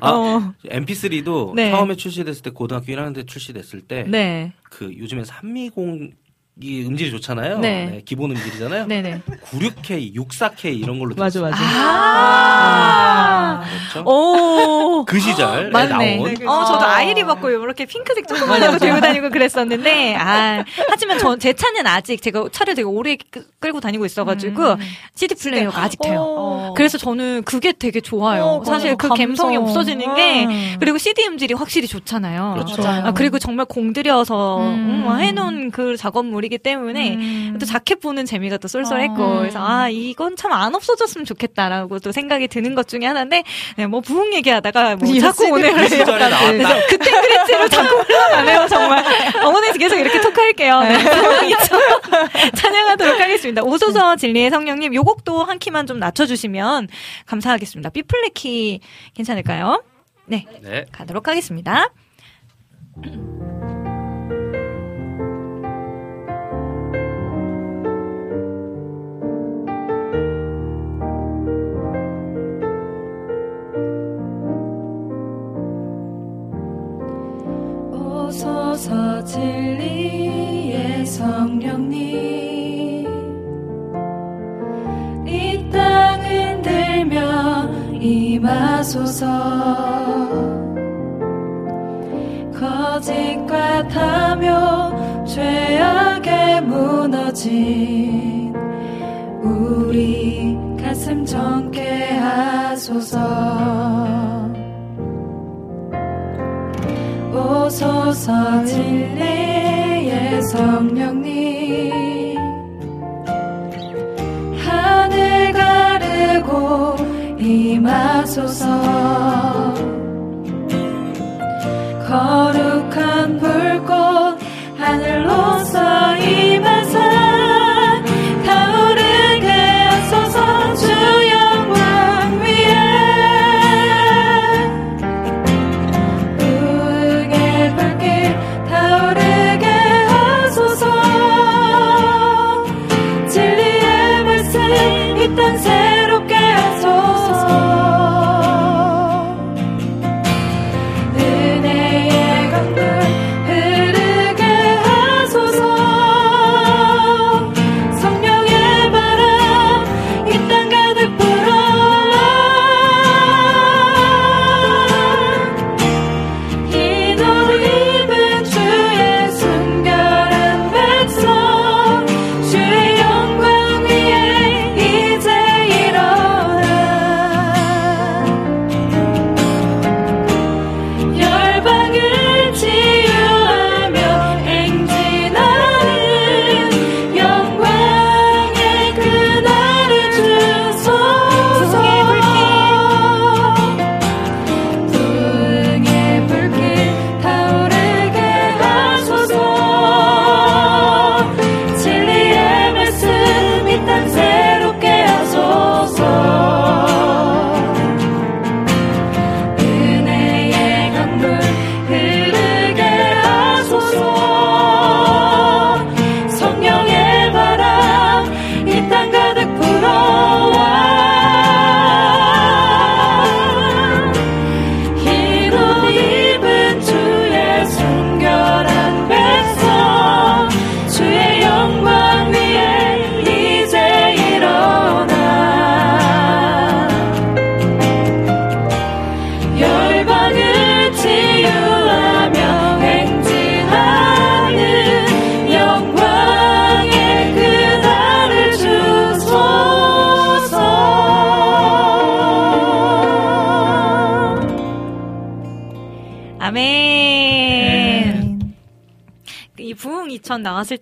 아, 어. MP3도 네. 처음에 출시됐을 때 고등학교 1학년 때 출시됐을 때 네. 그 요즘엔 320 이 음질이 좋잖아요. 네. 기본 음질이잖아요. 네네. 96K, 64K 이런 걸로 맞아. 맞아. 아. 그렇죠? 오. 그 시절에 맞네. 나온 어, 저도 아이리 받고 이렇게 핑크색 조그만 거 들고 다니고 그랬었는데, 아, 하지만 전, 제 차는 아직 제가 차를 되게 오래 끌- 끌고 다니고 있어 가지고, CD 플레이어가 아직 돼요. 어. 그래서 저는 그게 되게 좋아요. 어, 사실 그 감성. 감성이 없어지는 게, 음. 그리고 CD 음질이 확실히 좋잖아요. 그렇죠. 아, 그리고 정말 공들여서 음. 음, 해 놓은 그 작업물이 기 때문에 음. 또 자켓 보는 재미가 또 쏠쏠했고 어. 그래서 아 이건 참 안 없어졌으면 좋겠다라고 또 생각이 드는 것 중에 하나인데 네, 뭐 부흥 얘기하다가 뭐이 자꾸 오늘 그 나왔다. 그때 그랬지로 자꾸 흘러가네요 정말 어머니 계속 이렇게 톡할게요 네. 있죠 찬양하도록 하겠습니다 오소서 진리의 성령님 요 곡도 한 키만 좀 낮춰주시면 감사하겠습니다 B플랫 키 괜찮을까요? 네 네. 가도록 하겠습니다.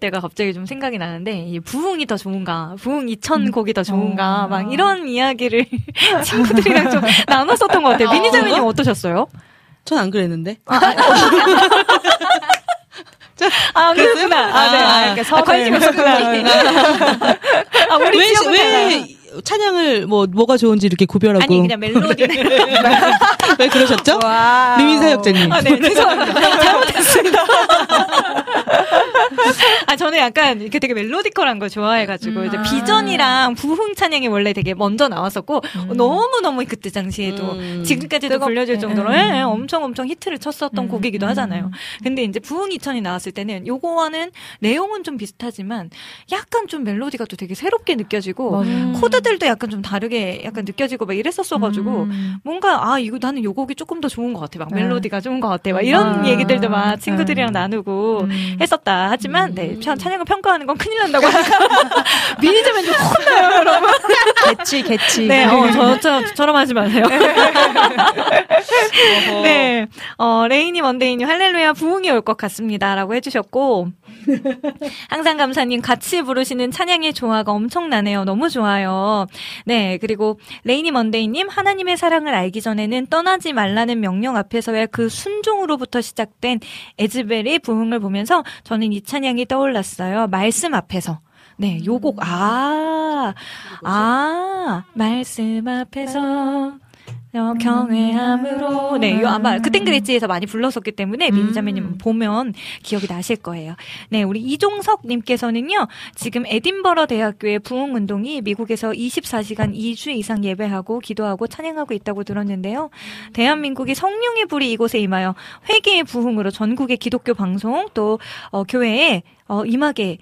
때가 갑자기 좀 생각이 나는데 이 부흥이 더 좋은가, 부흥 2000 곡이 더 좋은가, 어. 막 이런 이야기를 <laughs> 친구들이랑 좀 나눴었던 것 같아요. 미니자매님 어떠셨어요? 전 안 그랬는데. 아, <laughs> 그랬구나. 아, 네. 아, 이렇게 서 관심 없었구나. 아, 우리 왜, 왜 찬양을 뭐 뭐가 좋은지 이렇게 구별하고 아니 그냥 멜로디. <laughs> 왜 그러셨죠? 리민 사역자님. 아, 네, 죄송합니다. 잘못했습니다. 아, 저는 약간 이렇게 되게 멜로디컬한 거 좋아해가지고, 이제 비전이랑 부흥 찬양이 원래 되게 먼저 나왔었고, 너무 너무 그때 당시에도, 음. 지금까지도 뜨겁게. 불려질 정도로, 음. 예, 예, 엄청 엄청 히트를 쳤었던 음, 곡이기도 음. 하잖아요. 근데 이제 부흥 2000이 나왔을 때는, 요거와는 내용은 좀 비슷하지만, 약간 좀 멜로디가 또 되게 새롭게 느껴지고. 코드들도 약간 좀 다르게 약간 느껴지고 막 이랬었어가지고, 음. 뭔가 아 이거 나는 요 곡이 조금 더 좋은 것 같아 막 네. 멜로디가 좋은 것 같아 막 이런 아. 얘기들도 막 친구들이랑 네. 나누고 음. 했었다 하지만 네 편- 찬양을 평가하는 건 큰일 난다고 하니까. <laughs> 미니저면 좀 혼나요 여러분. 개치 개치. 네 어 저 저, 저럼 하지 마세요. <laughs> 네. 어, 레이니 먼데이님 할렐루야 부흥이 올 것 같습니다 라고 해주셨고 <laughs> 항상 감사님 같이 부르시는 찬양의 조화가 엄청나네요. 너무 좋아요. 네, 그리고 레이니 먼데이님 하나님의 사랑을 알기 전에는 떠나지 말라는 명령 앞에서의 그 순종으로부터 시작된 에즈벨의 부흥을 보면서 저는 이 찬양이 떠올랐어요. 말씀 앞에서. 네, 요 곡, 아, 아, 말씀 앞에서. 어, 경외함으로. 네, 요 아마 그땐 그랬지에서 많이 불렀었기 때문에 미니자매님 보면 기억이 나실 거예요. 네, 우리 이종석 님께서는요, 지금 에딘버러 대학교의 부흥 운동이 미국에서 24시간 2주 이상 예배하고 기도하고 찬양하고 있다고 들었는데요. 대한민국이 성령의 불이 이곳에 임하여 회개의 부흥으로 전국의 기독교 방송 또 어, 교회에 어, 임하게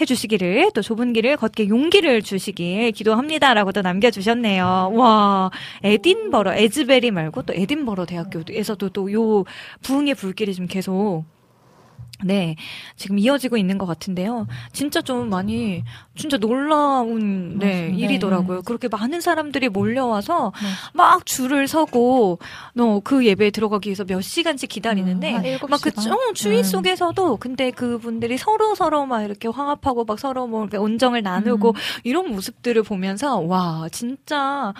해주시기를 또 좁은 길을 걷게 용기를 주시길 기도합니다라고도 남겨주셨네요. 와 에딘버러 에즈베리 말고 또 에딘버러 대학교에서도 또 요 부흥의 불길이 좀 계속 네, 지금 이어지고 있는 것 같은데요. 진짜 좀 많이, 진짜 놀라운, 네, 맞아요. 일이더라고요. 그렇게 많은 사람들이 몰려와서 네. 막 줄을 서고, 너그 예배에 들어가기 위해서 몇 시간씩 기다리는데, 음, 한 일곱 막 그, 시간? 어, 추위 음. 속에서도, 근데 그분들이 서로 서로 막 이렇게 화합하고 막 서로 뭐 이렇게 온정을 나누고, 음. 이런 모습들을 보면서, 와, 진짜,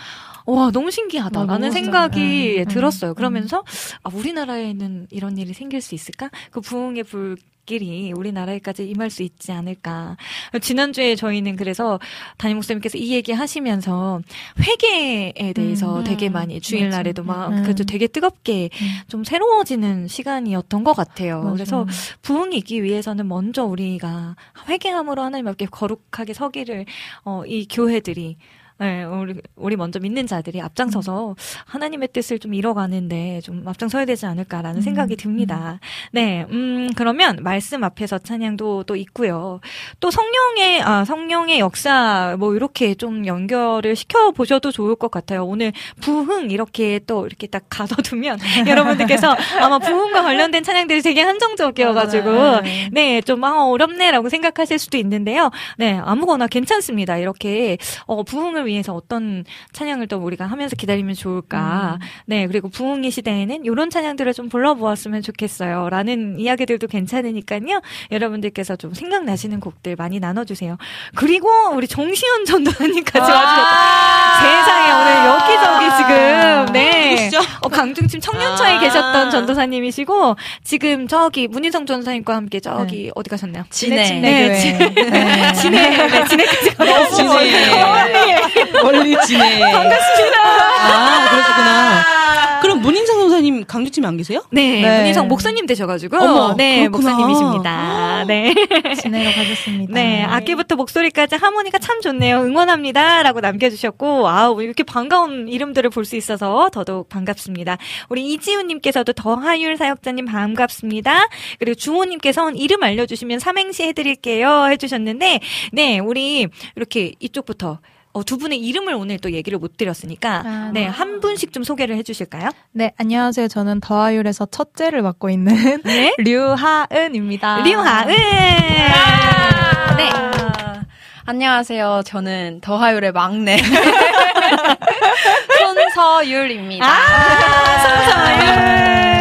와, 너무 신기하다라는 어, 생각이 음, 음, 들었어요. 음. 그러면서, 아, 우리나라에는 이런 일이 생길 수 있을까? 그 부흥의 불 길이 우리나라에까지 임할 수 있지 않을까. 지난주에 저희는 그래서 담임 목사님께서 이 얘기 하시면서 회개에 대해서 음, 되게 음, 많이 주일날에도 맞아. 막 음. 그래도 되게 뜨겁게 음. 좀 새로워지는 시간이었던 것 같아요. 맞아요. 그래서 부흥이 있기 위해서는 먼저 우리가 회개함으로 하나님 앞에 거룩하게 서기를 어, 이 교회들이 네, 우리, 우리 먼저 믿는 자들이 앞장서서 하나님의 뜻을 좀 이뤄가는데 좀 앞장서야 되지 않을까라는 음, 생각이 듭니다. 네, 음, 그러면 말씀 앞에서 찬양도 또 있고요. 또 성령의, 아, 성령의 역사 뭐 이렇게 좀 연결을 시켜보셔도 좋을 것 같아요. 오늘 부흥 이렇게 또 이렇게 딱 가둬두면 <laughs> 여러분들께서 아마 부흥과 관련된 찬양들이 되게 한정적이어가지고 맞아요. 네, 좀, 아, 어렵네라고 생각하실 수도 있는데요. 네, 아무거나 괜찮습니다. 이렇게, 어, 부흥을 위해서 어떤 찬양을 또 우리가 하면서 기다리면 좋을까. 네, 그리고 부흥의 시대에는 이런 찬양들을 좀 불러보았으면 좋겠어요. 라는 이야기들도 괜찮으니까요. 여러분들께서 좀 생각나시는 곡들 많이 나눠주세요. 그리고 우리 정시현 전도사님까지 와주셨다. 세상에 오늘 여기저기 지금, 네. 어, 강중팀 청년차에 아. 계셨던 전도사님이시고, 지금 저기 문인성 전도사님과 함께 저기 어디 가셨나요? 진해. 네, 진해 교회. 네. 진해, 네, 진해까지 가셨어요. 진해. 멀리 지내. 반갑습니다. 아, 그러시구나. 그럼 문인상 선사님 강주팀에 안 계세요? 네, 네. 문인성 목사님 되셔가지고, 어머, 네, 그렇구나. 목사님이십니다. 네. 진해로 가셨습니다. 네, 악기부터 목소리까지 하모니가 참 좋네요. 응원합니다. 라고 남겨주셨고, 아우, 이렇게 반가운 이름들을 볼 수 있어서 더더욱 반갑습니다. 우리 이지훈님께서도 더하율 사역자님 반갑습니다. 그리고 주호님께서는 이름 알려주시면 삼행시 해드릴게요. 해주셨는데, 네, 우리 이렇게 이쪽부터 어, 두 분의 이름을 오늘 또 얘기를 못 드렸으니까, 아, 네, 한 분씩 좀 소개를 해주실까요? 네, 안녕하세요. 저는 더하율에서 첫째를 맡고 있는 <laughs> 네. 류하은입니다. 리오하은! 네. 안녕하세요. 저는 더하율의 막내 <laughs> 손서율입니다. 아, 손서율.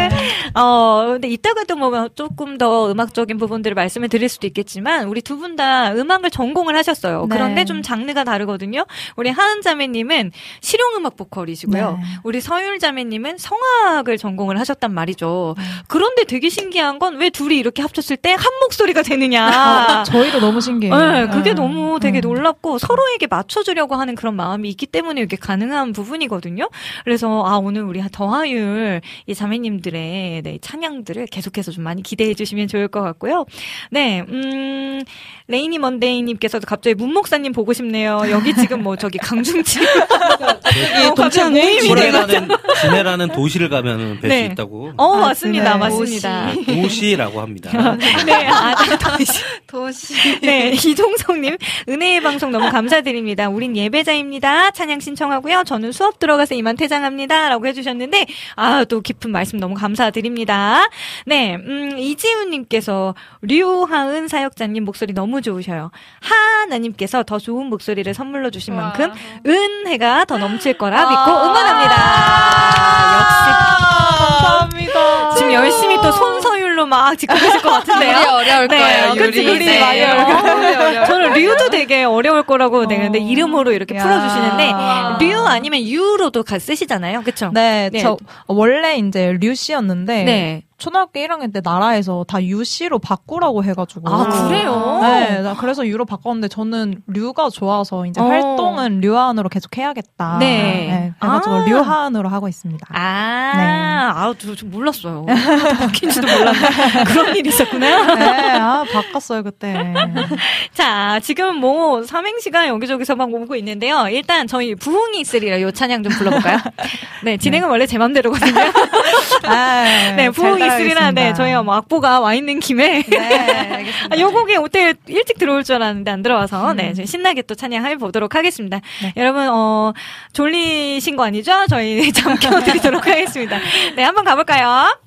어, 근데 이따가 또 뭐 조금 더 음악적인 부분들을 말씀을 드릴 수도 있겠지만, 우리 두 분 다 음악을 전공을 하셨어요. 네. 그런데 좀 장르가 다르거든요. 우리 하은 자매님은 실용음악 보컬이시고요. 네. 우리 서율 자매님은 성악을 전공을 하셨단 말이죠. 그런데 되게 신기한 건 왜 둘이 이렇게 합쳤을 때 한 목소리가 되느냐. 저희도 너무 신기해요. 네, 그게 네. 너무 되게 음. 놀랍고 서로에게 맞춰주려고 하는 그런 마음이 있기 때문에 이게 가능한 부분이거든요. 그래서 아 오늘 우리 더하율 이 자매님들의 네, 찬양들을 계속해서 좀 많이 기대해 주시면 좋을 것 같고요. 네, 음 레이니 먼데이님께서도 갑자기 문 목사님 보고 싶네요. 여기 지금 뭐 저기 강중치 예, 동창회 진해라는 진해라는 도시를 가면 뵐 수 네. 있다고. 어 맞습니다, 네. 맞습니다. 도시 라고 합니다. <laughs> 네, 아, 도시. 도시. <laughs> 네, 이종성님, 은혜의 방송 너무 감사드립니다. 우린 예배자입니다. 찬양 신청하고요. 저는 수업 들어가서 이만 퇴장합니다. 라고 해주셨는데, 아, 또 깊은 말씀 너무 감사드립니다. 네, 음, 이지훈님께서, 류하은 사역자님 목소리 너무 좋으셔요. 하나님께서 더 좋은 목소리를 선물로 주신 와. 만큼, 은혜가 더 넘칠 거라 믿고 응원합니다. 감사합니다. 지금 열심히 또 손 서율로 막 짓고 계실 것 같은데요. 유리 어려울 거예요, 그치, 유리. 유리 네. 많이 어려울 유리 어려울 저는 류도 되게 어려울 거라고 네, 어. 이름으로 이렇게 야. 풀어주시는데 와. 류 아니면 유로도 가 쓰시잖아요, 그쵸? 네, 네. 저 원래 이제 류 씨였는데 네. 초등학교 1학년 때 나라에서 다 유 씨로 바꾸라고 해가지고. 아 그래요? 네, 나 그래서 유로 바꿨는데 저는 류가 좋아서 이제 어. 활동은 류하은으로 계속 해야겠다. 네. 그래가지고 아. 류하은으로 하고 있습니다. 아, 네. 아, 저, 저 몰랐어요. <laughs> 바뀐지도 몰랐네. 그런 일이 있었구나. 네, 아 바꿨어요 그때. <laughs> 자, 지금 뭐 삼행시가 여기저기서 막 오고 있는데요. 일단 저희 부흥이 있으리라 요 찬양 좀 불러볼까요? <laughs> 네, 진행은 원래 제 맘대로거든요. 아, 네, 부흥이 잘 있으리라. 네. 저희가 뭐 악보가 와 있는 김에. 네, <laughs> 알겠습니다. 아, 요 곡이 호텔 일찍 들어올 줄 알았는데 안 들어와서 네, 저희 신나게 또 찬양해 보도록 하겠습니다. 네. 여러분 어 졸리신 거 아니죠? 저희 <laughs> 잠 깨워드리도록 하겠습니다. 네, 한번 가볼까요?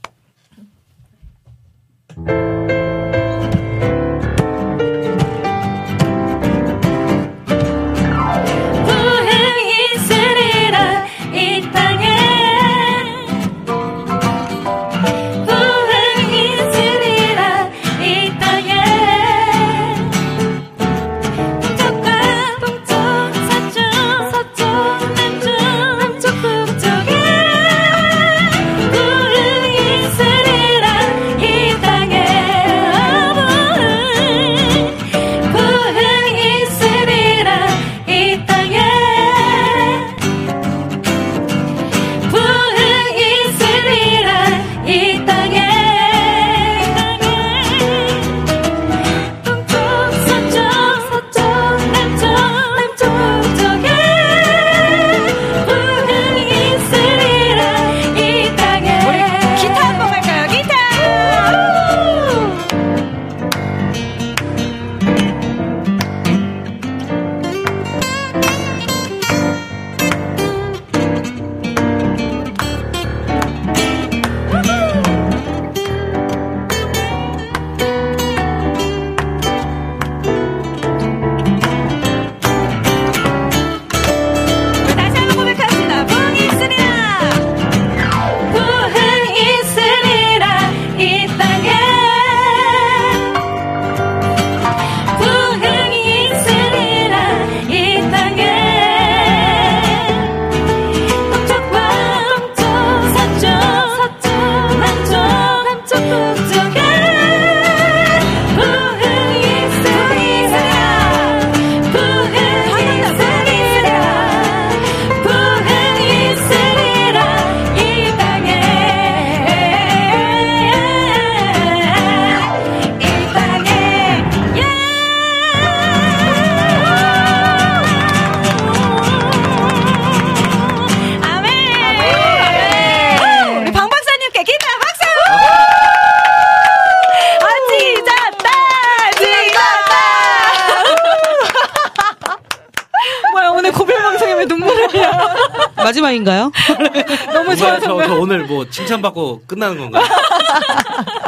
뭐 칭찬받고 끝나는 건가요? <laughs>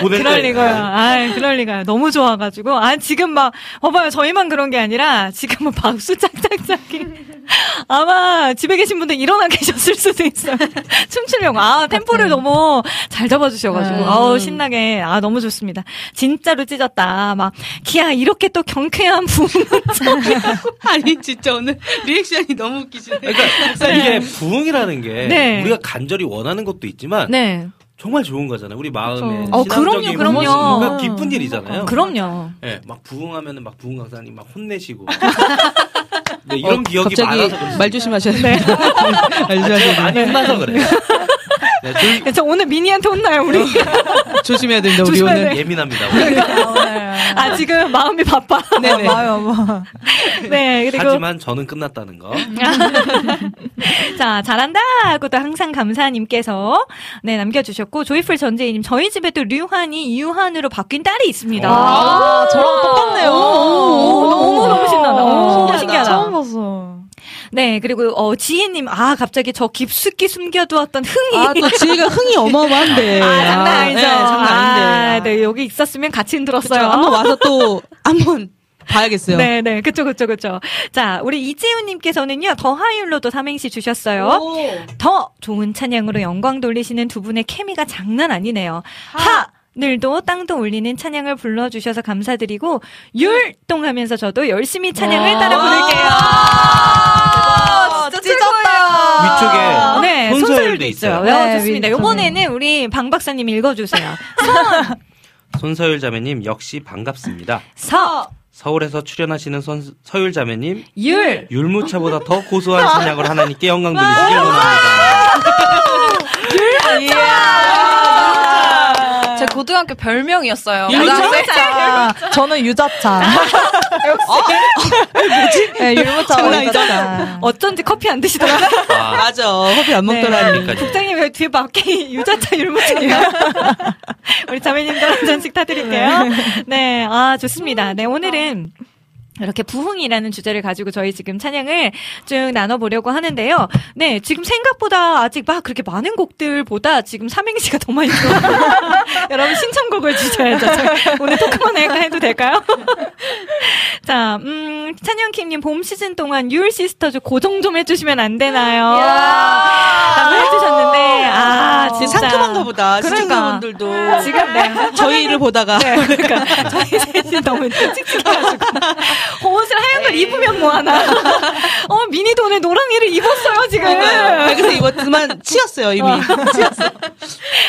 그럴 때. 리가요. 아, 그럴 리가요. 너무 좋아가지고. 아, 지금 막, 봐봐요. 저희만 그런 게 아니라, 지금 막 박수 짝짝짝이. 아마 집에 계신 분들 일어나 계셨을 수도 있어요. <laughs> 춤추려고. 아, 템포를 너무 잘 잡아주셔가지고. 네. 아우, 신나게. 아, 너무 좋습니다. 진짜로 찢었다. 막, 기아, 이렇게 또 경쾌한 부흥은 <laughs> 아니 진짜 오늘 리액션이 너무 웃기시네. 그러니까 <laughs> 이게 부흥이라는 게 네. 우리가 간절히 원하는 것도 있지만 네. 정말 좋은 거잖아요. 우리 마음에 어, 신앙적인 그럼요, 그럼요. 뭔가 기쁜 일이잖아요. 그럼요. 예, 막 부흥하면은 막 부흥 강사님 막 혼내시고. <laughs> 네, 이런 어, 기억이 갑자기 많아서. 말 조심하셔야 됩니다. 말 조심하셔야 많이 됩니다. 혼나서 그래요. <laughs> 네, 조, 그래서 오늘 미니한테 혼나요, 우리. 조심해야 됩니다. 우리 조심해야 오늘. 돼. 예민합니다. 오늘. <laughs> 아, 지금 마음이 바빠. 네네. <laughs> 봐요, 뭐. 네, 그리고. 하지만 저는 끝났다는 거. <laughs> 자, 잘한다! 하고도 항상 감사님께서, 네, 남겨주셨고, 조이풀 전재희님, 저희 집에도 류한이 유한으로 바뀐 딸이 있습니다. 아, 저랑 똑같네요. 오, 너무, 너무 신나다. 오, 신기하다. 처음 봤어. 네, 그리고, 어, 지희님, 아, 갑자기 저 깊숙이 숨겨두었던 흥이. 아, 또 지혜가 흥이 어마어마한데. <laughs> 아, 장난 아니죠. 네, 장난 아닌데. 아, 네, 여기 있었으면 같이 흔들었어요. 그쵸, 한번 와서 또 <laughs> 한번 봐야겠어요. 네, 네, 그쵸, 그쵸, 그쵸. 자, 우리 이지훈님께서는요, 더 하율로도 삼행시 주셨어요. 더 좋은 찬양으로 영광 돌리시는 두 분의 케미가 장난 아니네요. 하! 늘도 땅도 울리는 찬양을 불러주셔서 감사드리고 율동하면서 저도 열심히 찬양을 따라 부를게요. 위쪽에 네, 손서율도 있어요. 있어요. 네, 네, 좋습니다. 요번에는 우리 방 박사님 읽어주세요. 손서율 자매님 역시 반갑습니다. 서, 서울에서 출연하시는 손, 서율 자매님 율, 율무차보다 더 고소한 찬양으로 하나님께 영광 돌리시길 원합니다. 제 고등학교 별명이었어요. 유자차. 저는 유자차. <laughs> 역시. 네, 율무차와 유자차. 어쩐지 커피 안 드시더라. 아, 맞아. 커피 안 먹더라니. 그러니까요. 국장님 왜 뒤에 밖에 유자차 율무차예요? 우리 자매님들 한 잔씩 타드릴게요. 네, 아 좋습니다. 네 오늘은 이렇게 부흥이라는 주제를 가지고 저희 지금 찬양을 쭉 나눠보려고 하는데요. 네, 지금 생각보다 아직 막 그렇게 많은 곡들보다 지금 삼행시가 더 많이 들어요. <laughs> 여러분 신청곡을 주셔야죠. 오늘 토크만 해- 해도 될까요? <laughs> 자, 음, 찬영킴님 봄 시즌 동안 율 sisters 고정 좀 해주시면 안 되나요? 라고 해주셨는데, 아, 진짜 진짜. 상큼한가 보다. 그러니까. 시청자분들도 지금, 네. 저희를 보다가 네, 그러니까 저희 셋이 너무 <laughs> 칙칙해가지고 옷을 하얀 걸 입으면 뭐하나 어 미니도 오늘 노랑이를 입었어요 지금 네, 그래서 입었지만 치였어요 이미. 치였어.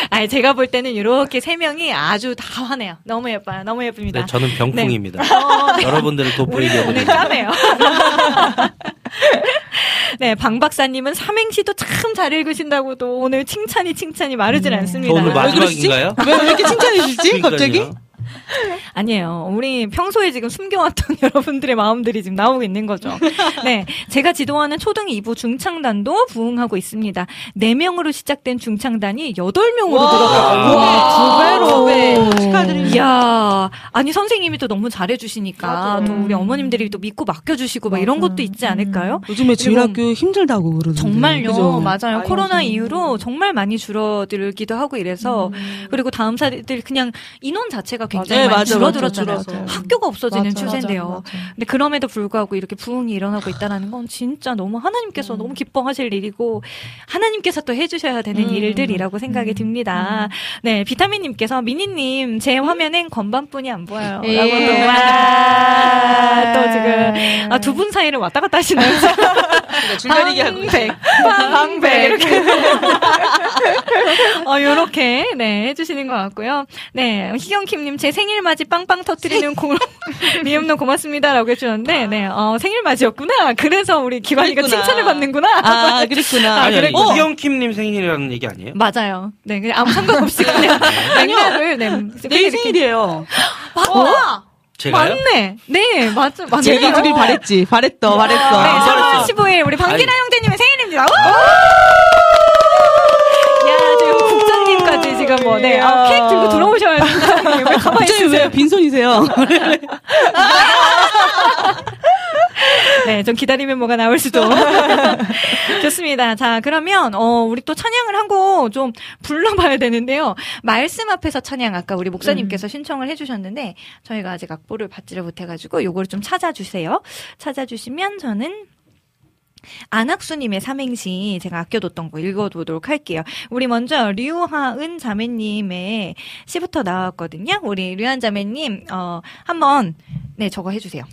아니 제가 볼 때는 이렇게 세 명이 아주 다 화내요 너무 예뻐요 너무 예쁩니다 네, 저는 병풍입니다. 어, 네. 여러분들을 돋보이려고. 오늘 까네요. <laughs> 네, 방 박사님은 삼행시도 참 잘 읽으신다고 도 오늘 칭찬이 칭찬이 마르질 저 않습니다. 오늘? 마지막인가요? 왜, 왜 이렇게 칭찬해 주시지? 갑자기? 그러니까요. <laughs> 아니에요. 우리 평소에 지금 숨겨왔던 <laughs> 여러분들의 마음들이 지금 나오고 있는 거죠. 네. 제가 지도하는 초등 2부 중창단도 부흥하고 있습니다. 4명으로 시작된 중창단이 8명으로 늘어가고 와, 두 배로. 축하드립니다. 이야. 아니, 선생님이 또 너무 잘해주시니까 또 우리 어머님들이 또 믿고 맡겨주시고 막 이런 것도 있지 않을까요? 요즘에 주일학교 힘들다고 그러던데. 정말요. 그죠? 맞아요. 아이고, 코로나 정말. 이후로 정말 많이 줄어들기도 하고 이래서 그리고 다음 사례들 그냥 인원 자체가 굉장히 네, 많이 맞아, 줄어들었잖아요. 맞아, 줄어서. 학교가 없어지는 맞아, 추세인데요. 맞아, 맞아. 근데 그럼에도 불구하고 이렇게 부흥이 일어나고 있다는 건 진짜 너무 하나님께서 너무 기뻐하실 일이고 하나님께서 또 해주셔야 되는 일들이라고 생각이 듭니다. 네, 비타민님께서 미니님 제 화면엔 건반뿐이 안 보여요. 예. 라고 또, 와, 또 지금 아, 두 분 사이를 왔다 갔다 하시나요? <laughs> 그러니까. 방백, 방백 이렇게. <laughs> 어, 요렇게, 네, 해주시는 것 같고요. 네, 희경킴님, 제 생일 맞이 빵빵 터트리는 고, <laughs> 미음노 고맙습니다라고 해주셨는데, 네, 어, 생일 맞이였구나. 그래서 우리 기관이가 그랬구나. 칭찬을 받는구나. 아, 그랬구나. 아니, 아니, 어. 이경킴님 생일이라는 얘기 아니에요? 맞아요. 네, 그냥 아무 상관없이 그냥 <laughs> 맥락을, 네. 내일 이렇게- 생일이에요. <gasps> 아, 우와! 제가요? 맞네. 네, 맞죠. 맞네. 제기들이 바랬지. 바랬어, 바랬어. 네, 아, 3월 잘했어. 15일 우리 방기라 아니. 형제님의 생일입니다. 우! 야, 지금 국장님까 지 지금 뭐, 네, 아, 케이크 들고 들어오셔야. 왜 가만히 있으세요? 빈손이세요? <laughs> 네, 좀 기다리면 뭐가 나올 수도. <laughs> 좋습니다. 자, 그러면, 어, 우리 또 찬양을 한 곡 좀 불러봐야 되는데요. 말씀 앞에서 찬양, 아까 우리 목사님께서 신청을 해주셨는데, 저희가 아직 악보를 받지를 못해가지고, 요걸 좀 찾아주세요. 찾아주시면 저는 안학수님의 삼행시 제가 아껴뒀던 거 읽어보도록 할게요. 우리 먼저 류하은 자매님의 시부터 나왔거든요. 우리 류한 자매님 어 한번 네 저거 해주세요.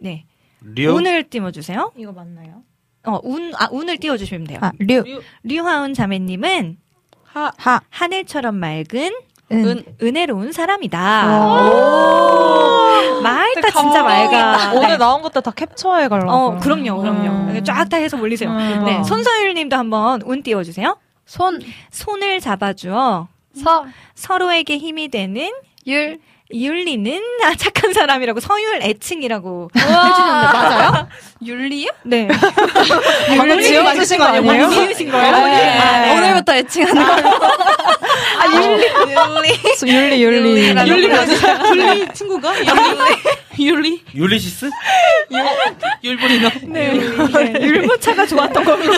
네 류 운을 띄워주세요. 이거 맞나요? 어 운 아 운을 띄워주시면 돼요. 아, 류. 류하은 자매님은 하, 하. 하늘처럼 맑은 은. 은혜로운 사람이다. 오. 맑다 진짜 맑아. 오늘 네. 나온 것도 다 캡처해 가려고. 어 그럼요 그럼요. 쫙다 해서 올리세요. 음. 네 손서율님도 한번 운 띄워주세요. 손, 손을 잡아주어 서, 서로에게 힘이 되는 율. 윤리는 아, 착한 사람이라고 서율 애칭이라고 해주셨는데 맞아요? <laughs> 윤리요? 네. <laughs> 오늘 지어주신 거 아니에요? 지으신 거예요? 네. 아, 네. 오늘부터 애칭하는 걸로. 아 윤리 윤리 윤리, 윤리. 거. 맞아. 율리 친구가? 율리? 율리? 율리시스? 율보리너? 네. 네. 율무차가 좋았던 겁니다.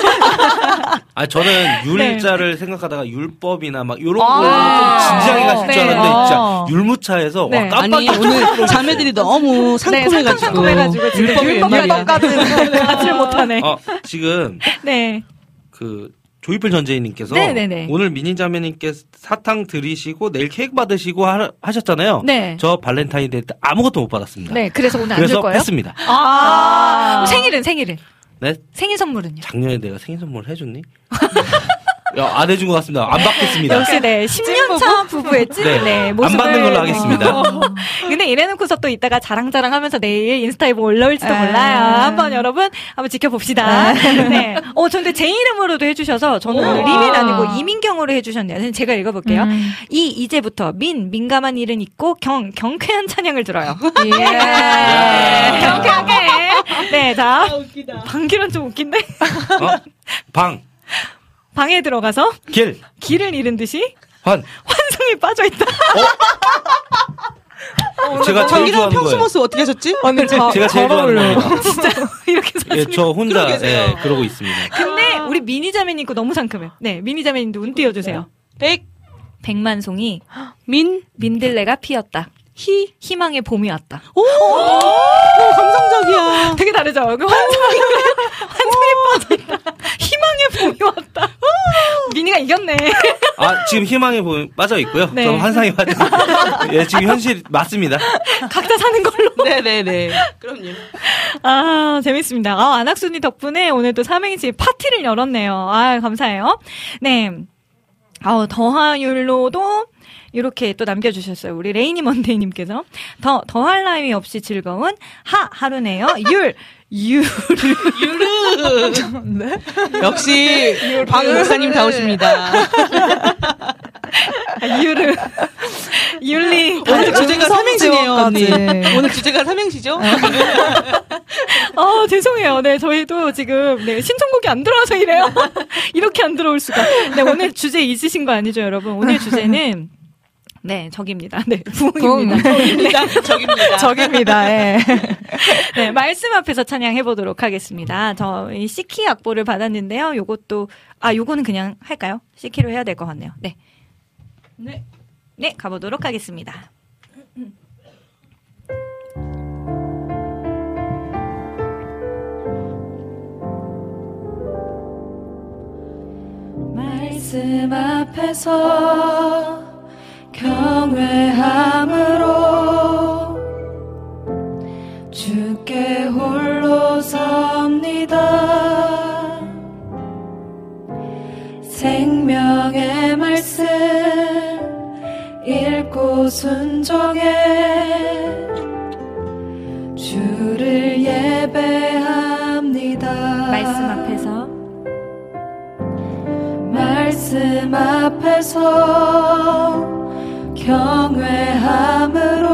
아 저는 율자를 생각하다가 율법이나 막 이런 거좀 아. 진지하게 가실 줄 네. 알았는데 아. 진짜 율무차에서 네. 와 아니, 깜빡이 오늘 자매들이 너무 네, 상큼해가지고. 상큼해가지고 율법이. 율법까지 가지를 못하네. 어, 지금 네. 그 Joyful 전재희님께서 네네네. 오늘 민희 자매님께 사탕 드리시고 내일 케이크 받으시고 하, 하셨잖아요. 네. 저 발렌타인데이 때 아무것도 못 받았습니다. 네. 그래서 오늘 안 줄 거예요? 했습니다. 아. 생일은 생일은 네, 생일 선물은요? 작년에 내가 생일 선물 해줬니? <laughs> 야, 안 해준 것 같습니다. 안 받겠습니다. 역시 네 10년 차 부부의 찐 네, 네, 안 모습을 받는 걸로 하겠습니다. 어. 근데 이래놓고서 또 이따가 자랑자랑하면서 내일 인스타에 뭐 올라올지도 에. 몰라요. 한번 여러분 한번 지켜봅시다. 네. 어, 근데 제 이름으로도 해주셔서 저는 리민 아니고 이민경으로 해주셨네요. 제가 읽어볼게요. 음. 이 이제부터 민 민감한 일은 있고 경 경쾌한 찬양을 들어요. 예. 경쾌하게. 네, 자 방귀는 좀 웃긴데 어? 방, 방에 들어가서 길, 길을 잃은 듯이 환. 환상에 빠져 있다. 제가 제일 자기랑 좋아하는 평소. 모습 어떻게 하셨지? 오늘 저, 제가 제일 잘 좋아하는 어울려요. 거예요. <laughs> 진짜 이렇게 예, 저 혼자 그러고. 예, 그러고 있습니다. 근데 우리 미니 자매님 거 너무 상큼해요. 네, 미니 자매님도 운 띄워주세요. 백, 백만송이 민, 민들레가 피었다. 희 희망의 봄이 왔다. 오! 너무 감성적이야. <laughs> 되게 다르죠. 그 환상이 환상에 빠져 있다. 희망의 봄이 왔다. 미니가 이겼네. 아, 지금 희망에 보면 빠져 있고요. 네. 저 환상에 빠져. 예, 지금 현실 맞습니다. 각자 사는 걸로. 네네네. 그럼요. 아, 재밌습니다. 아, 안학순이 덕분에 오늘 또 삼행시 파티를 열었네요. 아, 감사해요. 네. 아, 더하율로도 이렇게 또 남겨주셨어요. 우리 레이니 먼데이님께서. 더, 더할 나위 없이 즐거운 하, 하루네요. 율, 유, 유르. 역시 박 목사님 다우십니다. 유르. 율리. 오늘 주제가 삼행시네요, 언니. 오늘 주제가 삼행시죠? 아, 죄송해요. 네, 저희도 지금, 네, 신청곡이 안 들어와서 이래요. <laughs> 이렇게 안 들어올 수가. 네, 오늘 주제 잊으신 거 아니죠, 여러분? 오늘 주제는, 네, 적입니다. 네, 부흥입니다. 저깁니다. <laughs> 적입니다. 예. <laughs> 네, 말씀 앞에서 찬양해 보도록 하겠습니다. 저희 C키 악보를 받았는데요. 요것도, 아, 요거는 그냥 할까요? C키로 해야 될 것 같네요. 네. 네. 네, 가보도록 하겠습니다. 말씀 앞에서 경외함으로 주께 홀로 섭니다. 생명의 말씀 읽고 순종해 주를 예배합니다. 말씀 앞에서. 말씀 앞에서 경외함으로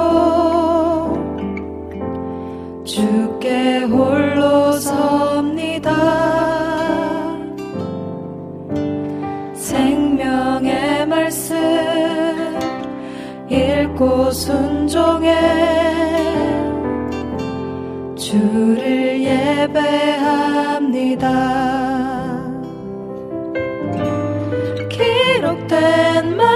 주께 홀로 섭니다. 생명의 말씀 읽고 순종해 주를 예배합니다. 기록된 말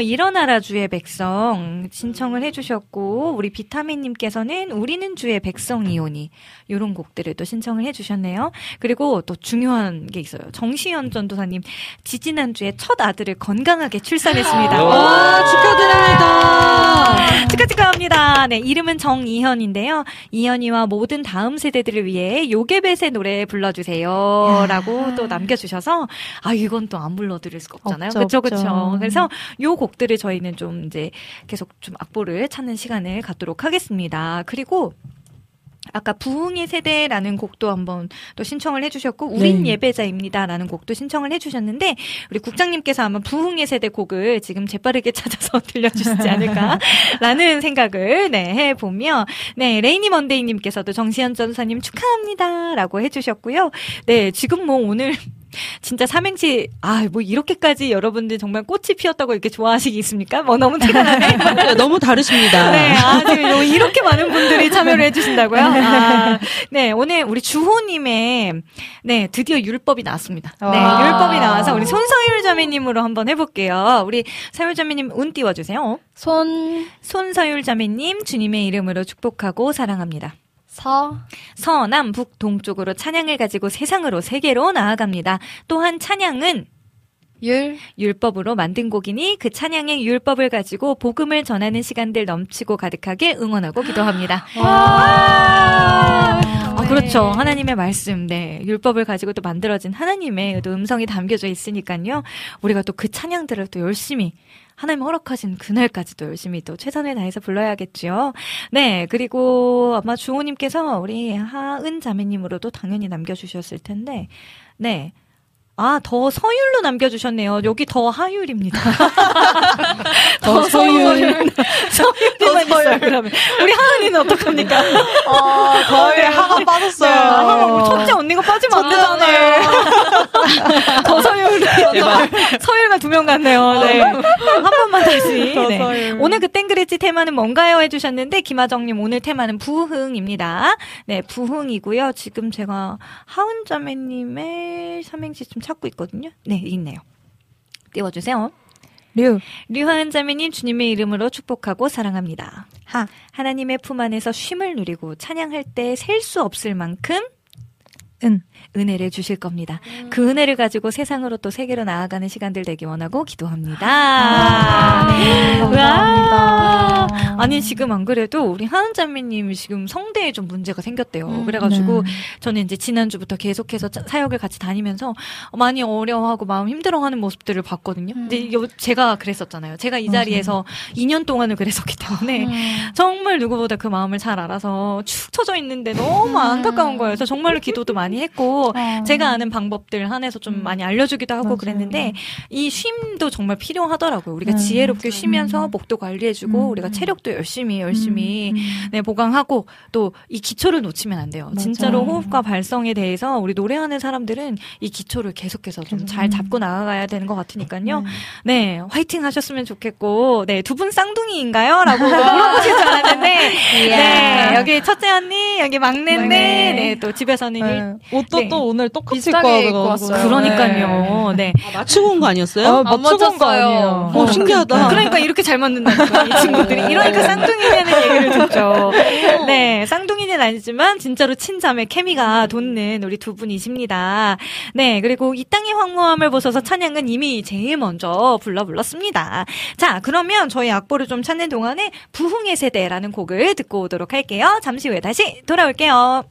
일어나라 주의 백성 신청을 해주셨고, 우리 비타민님께서는 우리는 주의 백성이오니, 요런 곡들을 또 신청을 해주셨네요. 그리고 또 중요한 게 있어요. 정시현 전도사님, 지지난 주에 첫 아들을 건강하게 출산했습니다. 와, 축하드립니다. 축하 축하합니다. 네, 이름은 정이현인데요. 이현이와 모든 다음 세대들을 위해 요괴벳의 노래 불러주세요라고 또 남겨주셔서 아 이건 또 안 불러드릴 수가 없잖아요. 그렇죠. 그렇죠. 그래서 요 곡 들을 저희는 좀 이제 계속 좀 악보를 찾는 시간을 갖도록 하겠습니다. 그리고 아까 부흥의 세대라는 곡도 한번 또 신청을 해주셨고 우린 네. 예배자입니다라는 곡도 신청을 해주셨는데 우리 국장님께서 아마 부흥의 세대 곡을 지금 재빠르게 <laughs> 찾아서 들려주시지 않을까라는 <laughs> 생각을 네 해보며 네 레이니 먼데이님께서도 정시현 전사님 축하합니다라고 해주셨고요. 네 지금 뭐 오늘 진짜 삼행시 아 뭐 이렇게까지 여러분들 정말 꽃이 피었다고 이렇게 좋아하시겠습니까? 뭐 너무 티가 나네. <laughs> 너무 다르십니다. 네, 아, 지금 요- 이렇게 많은 분들이 참여를 해주신다고요? 아, 네, 오늘 우리 주호님의, 네, 드디어 율법이 나왔습니다. 네, 와. 율법이 나와서 우리 손서율 자매님으로 한번 해볼게요. 우리 서율 자매님 운 띄워주세요. 손, 손서율 자매님, 주님의 이름으로 축복하고 사랑합니다. 서, 서남, 북, 동쪽으로 찬양을 가지고 세상으로 세계로 나아갑니다. 또한 찬양은 율, 율법으로 만든 곡이니 그 찬양의 율법을 가지고 복음을 전하는 시간들 넘치고 가득하게 응원하고 기도합니다. <gasps> 아, 그렇죠. 하나님의 말씀, 네. 율법을 가지고 또 만들어진 하나님의 또 음성이 담겨져 있으니까요. 우리가 또 그 찬양들을 또 열심히 하나님 허락하신 그날까지도 열심히 또 최선을 다해서 불러야겠죠. 네. 그리고 아마 주호님께서 우리 하은 자매님으로도 당연히 남겨주셨을 텐데, 네. 아, 더 서율로 남겨주셨네요. 여기 더 하율입니다. <laughs> 더 서율. 서율이만 있어요, 그러면. 우리 하은이는 어떡합니까? 아, 거의 하가 빠졌어요. 네, 하가 첫째 언니가 빠지면 안 되잖아요. <laughs> 더 서율. 서율과 두명 같네요. 네. 한 번만 다시. 더 네. 서율. 오늘 그 땡그레치 테마는 뭔가요? 해주셨는데, 김하정님 오늘 테마는 부흥입니다. 네, 부흥이고요. 지금 제가 하은자매님의 삼행시 좀 찾고 있거든요. 네, 있네요. 띄워주세요. 류, 류하은 자매님 주님의 이름으로 축복하고 사랑합니다. 하, 하나님의 품 안에서 쉼을 누리고 찬양할 때 셀 수 없을 만큼 은. 은혜를 주실 겁니다. 그 은혜를 가지고 세상으로 또 세계로 나아가는 시간들 되기 원하고 기도합니다. 아, 네. 감사합니다. 와. 아니 지금 안 그래도 우리 하은자매님 지금 성대에 좀 문제가 생겼대요. 음, 그래가지고 네. 저는 이제 지난주부터 계속해서 자- 사역을 같이 다니면서 많이 어려워하고 마음 힘들어하는 모습들을 봤거든요. 근데 요- 제가 그랬었잖아요. 제가 이 자리에서 2년 동안을 그랬었기 때문에 정말 누구보다 그 마음을 잘 알아서 축 처져 있는데 너무 안타까운 거예요. 그래서 정말로 기도도 많이 했고 제가 아는 방법들 한해서 좀 많이 알려주기도 하고 그랬는데 이 쉼도 정말 필요하더라고요. 우리가 네, 지혜롭게 쉬면서 목도 관리해주고 우리가 체력도 열심히 열심히 네, 보강하고 또 이 기초를 놓치면 안 돼요. 진짜로 호흡과 발성에 대해서 우리 노래하는 사람들은 이 기초를 계속해서 좀 잘 잡고 나아가야 되는 것 같으니까요. 네, 화이팅 하셨으면 좋겠고, 네, 두 분 쌍둥이인가요? 라고 물어보실 줄 알았는데, <laughs> 네, 여기 첫째 언니, 여기 막내인데, 네. 네, 또 집에서는 일- 옷도 네. 또 오늘 똑같이 입고. 왔어요. 그러니까요. 네. 맞추고 온 거 아니었어요? 어, 맞춰본 거 맞췄어요. 아니에요. 어, 신기하다. 그러니까 이렇게 잘 맞는다니까, 이 친구들이. 이러니까 쌍둥이냐는 얘기를 듣죠. 네, 쌍둥이는 아니지만, 진짜로 친자매 케미가 돋는 우리 두 분이십니다. 네, 그리고 이 땅의 황무함을 보셔서 찬양은 이미 제일 먼저 불러 불렀습니다. 자, 그러면 저희 악보를 좀 찾는 동안에 부흥의 세대라는 곡을 듣고 오도록 할게요. 잠시 후에 다시 돌아올게요.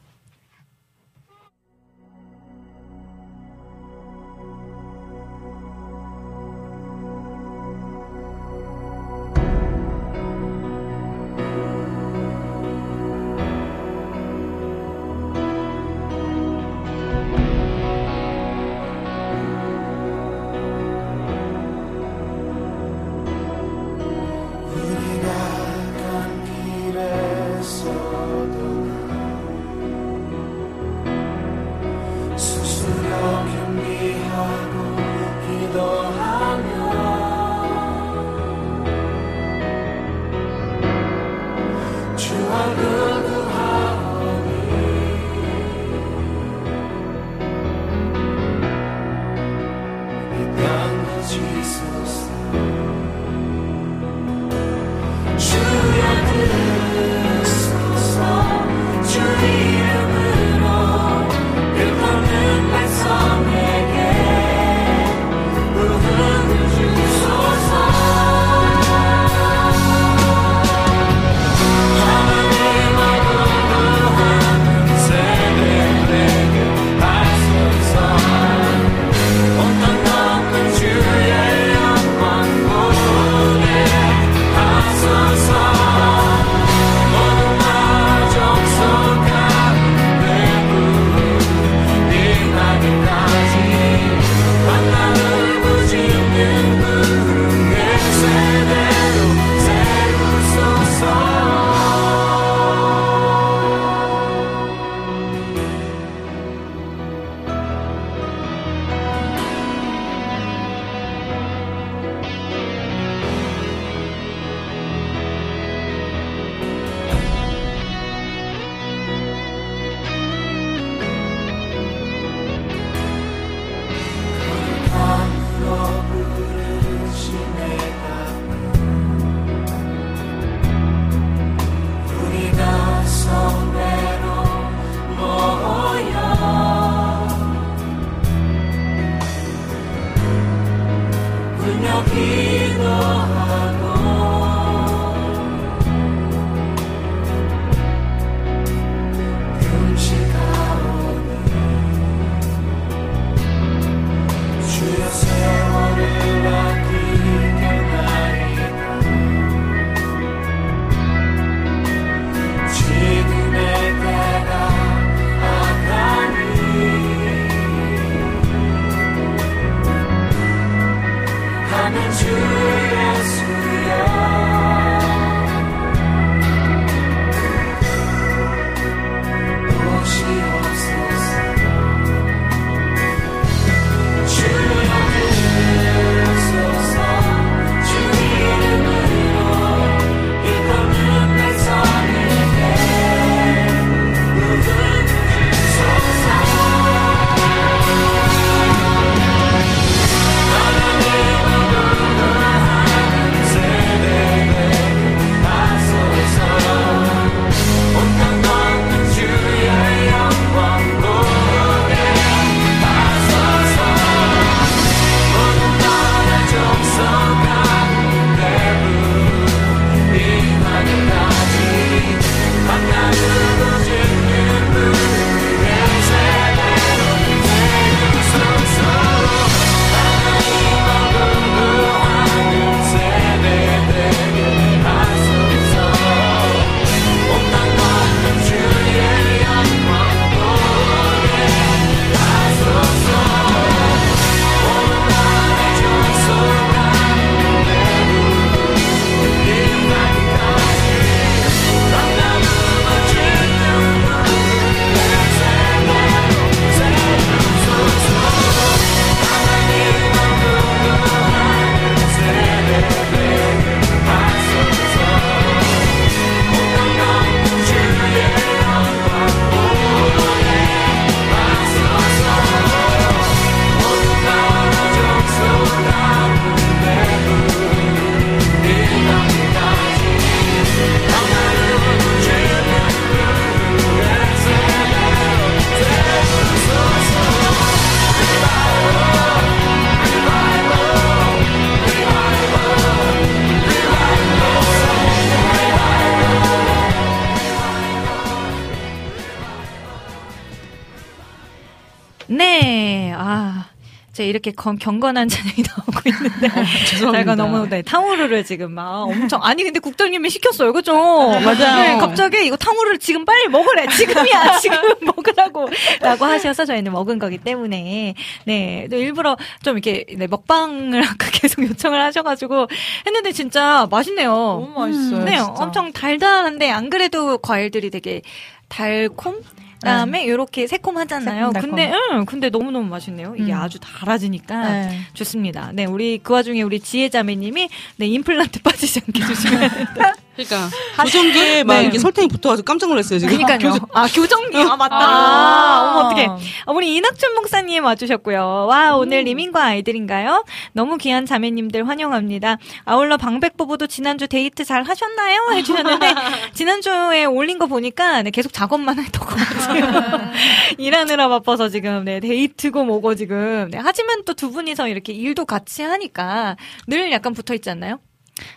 이렇게 건- 경건한 찬양이 <laughs> 나오고 있는데 죄송합니다. 제가 너무 네, 탕후루를 지금 막 엄청 아니 근데 국장님이 시켰어요, 그죠? 맞아요. 네, 갑자기 이거 탕후루를 지금 빨리 먹으래. 지금이야, <laughs> 지금 먹으라고.라고 하셔서 저희는 먹은 거기 때문에 네 또 일부러 좀 이렇게 네, 먹방을 아까 <laughs> 계속 요청을 하셔가지고 했는데 진짜 맛있네요. 너무 맛있어요. 네, 진짜. 엄청 달달한데 안 그래도 과일들이 되게 달콤. 그다음에 이렇게 새콤하잖아요. 새콤달콤. 근데 응, 근데 너무 너무 맛있네요. 이게 음. 아주 달아지니까 네. 좋습니다. 네, 우리 그 와중에 우리 지혜자매님이 네 임플란트 <laughs> 빠지지 않게 조심해야 된다. 그러니까 교정기에 막 네. 이렇게 설탕이 붙어가지고 깜짝 놀랐어요 지금. 그러니까요. 아 교정 기 아 맞다. 아. 어머 어떡해. 아, 우리 이낙춘 목사님 와주셨고요. 와 오늘 리민과 아이들인가요? 너무 귀한 자매님들 환영합니다. 아울러 방백 부부도 지난주 데이트 잘 하셨나요? 해주셨는데 <laughs> 지난주에 올린 거 보니까 네, 계속 작업만 했던 것 같아요. <laughs> 일하느라 바빠서 지금 네 데이트고 뭐고 지금. 네, 하지만 또 두 분이서 이렇게 일도 같이 하니까 늘 약간 붙어 있지 않나요?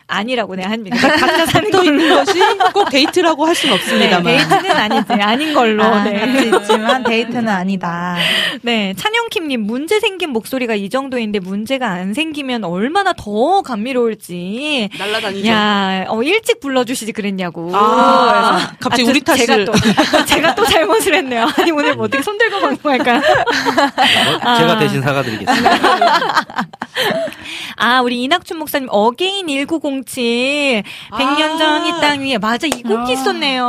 아니라고 네 합니다. 각자 사는 또 있는. 것이 꼭 데이트라고 할 수는 네, 없습니다만. 데이트는 아니지. 아닌 걸로. 아, 네. 같이 있지만 데이트는 아니다. 네, 찬영킴님, 문제 생긴 목소리가 이 정도인데 문제가 안 생기면 얼마나 더 감미로울지. 날라다니죠. 야, 어, 일찍 불러주시지 그랬냐고. 아, 갑자기 저- 우리 탓을. 제가 또, <laughs> 제가 또 잘못을 했네요. 아니, 오늘 뭐 어떻게 손들고 방송할까? 어, 제가 대신 사과드리겠습니다. 아, 우리 이낙춘 목사님, Again 1907. 100년 전 이 땅 위에. 맞아, 이 곡이 있었네요.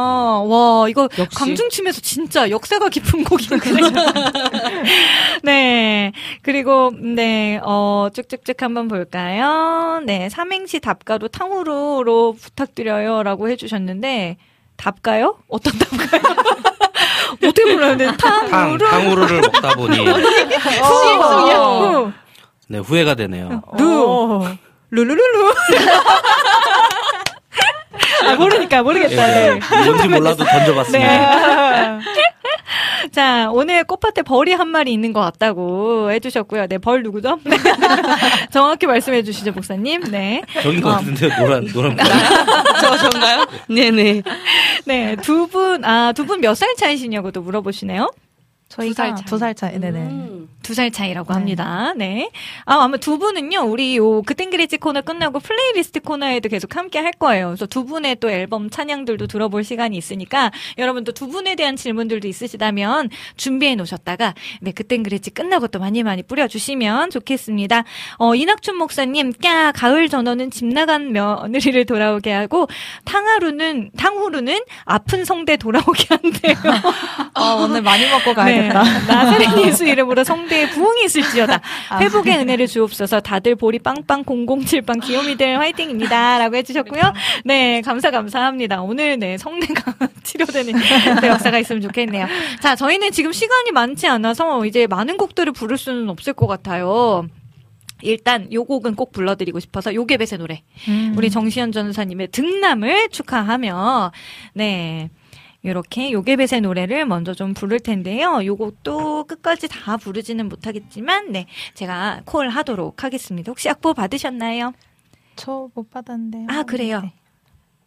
와, 이거 역시. 강중춤에서 진짜 역사가 깊은 <laughs> 곡이네요. <laughs> 네. 그리고, 네, 어, 쭉쭉쭉 한번 볼까요? 네, 삼행시 답가도 탕후루로 부탁드려요. 라고 해주셨는데, 답가요? 어떤 답가요? <laughs> 어떻게 불러야 돼? 탕, 탕후루? 탕후루를 먹다 보니 수익성이야. 후. 네, 후회가 되네요. 루. 루루루루. 아, 모르니까, 모르겠다. 예, 네. 네. 뭔지 몰라도 던져봤습니다. 네. <laughs> 자, 오늘 꽃밭에 벌이 한 마리 있는 것 같다고 해주셨고요. 네, 벌 누구죠? 네. <laughs> 정확히 말씀해 주시죠, 목사님. 네. 저긴 것 같은데, 노란, 노란. 벌. <laughs> 저, 저인가요? 네네. 네, 두 분, 아, 두 분 몇 살 차이시냐고도 물어보시네요. 저희가 살 차이. 두살 차이. 네네. 음. 두 살 차이라고 네. 합니다. 네. 아, 아마 두 분은요, 우리 요 그땐그랬지 코너 끝나고 플레이리스트 코너에도 계속 함께 할 거예요. 그래서 두 분의 또 앨범 찬양들도 들어볼 시간이 있으니까 여러분도 두 분에 대한 질문들도 있으시다면 준비해 놓으셨다가 네, 그땐그랬지 끝나고 또 많이 많이 뿌려주시면 좋겠습니다. 어, 이낙춘 목사님, 까, 가을 전어는 집 나간 며느리를 돌아오게 하고 탕하루는, 탕후루는 아픈 성대 돌아오게 한대요. 어, <laughs> 오늘 많이 먹고 가야겠다. 네. 나사렛 예수 이름으로 성대 에 부흥이 있을지어다. <laughs> 회복의 은혜를 주옵소서. 다들 보리 빵빵 007빵 귀요미들 화이팅입니다. 라고 해주셨고요. 네, 감사 감사합니다. 오늘 네 성대가 <laughs> 치료되는 <laughs> 네, 역사가 있으면 좋겠네요. 자, 저희는 지금 시간이 많지 않아서 이제 많은 곡들을 부를 수는 없을 것 같아요. 일단 요 곡은 꼭 불러드리고 싶어서 요괴뱃의 노래. 음. 우리 정시현 전사님의 등남을 축하하며 네. 이렇게 요괴뱃의 노래를 먼저 좀 부를 텐데요. 요것도 끝까지 다 부르지는 못하겠지만, 네. 제가 콜 하도록 하겠습니다. 혹시 악보 받으셨나요? 저 못 받았는데요. 아, 그래요? 네.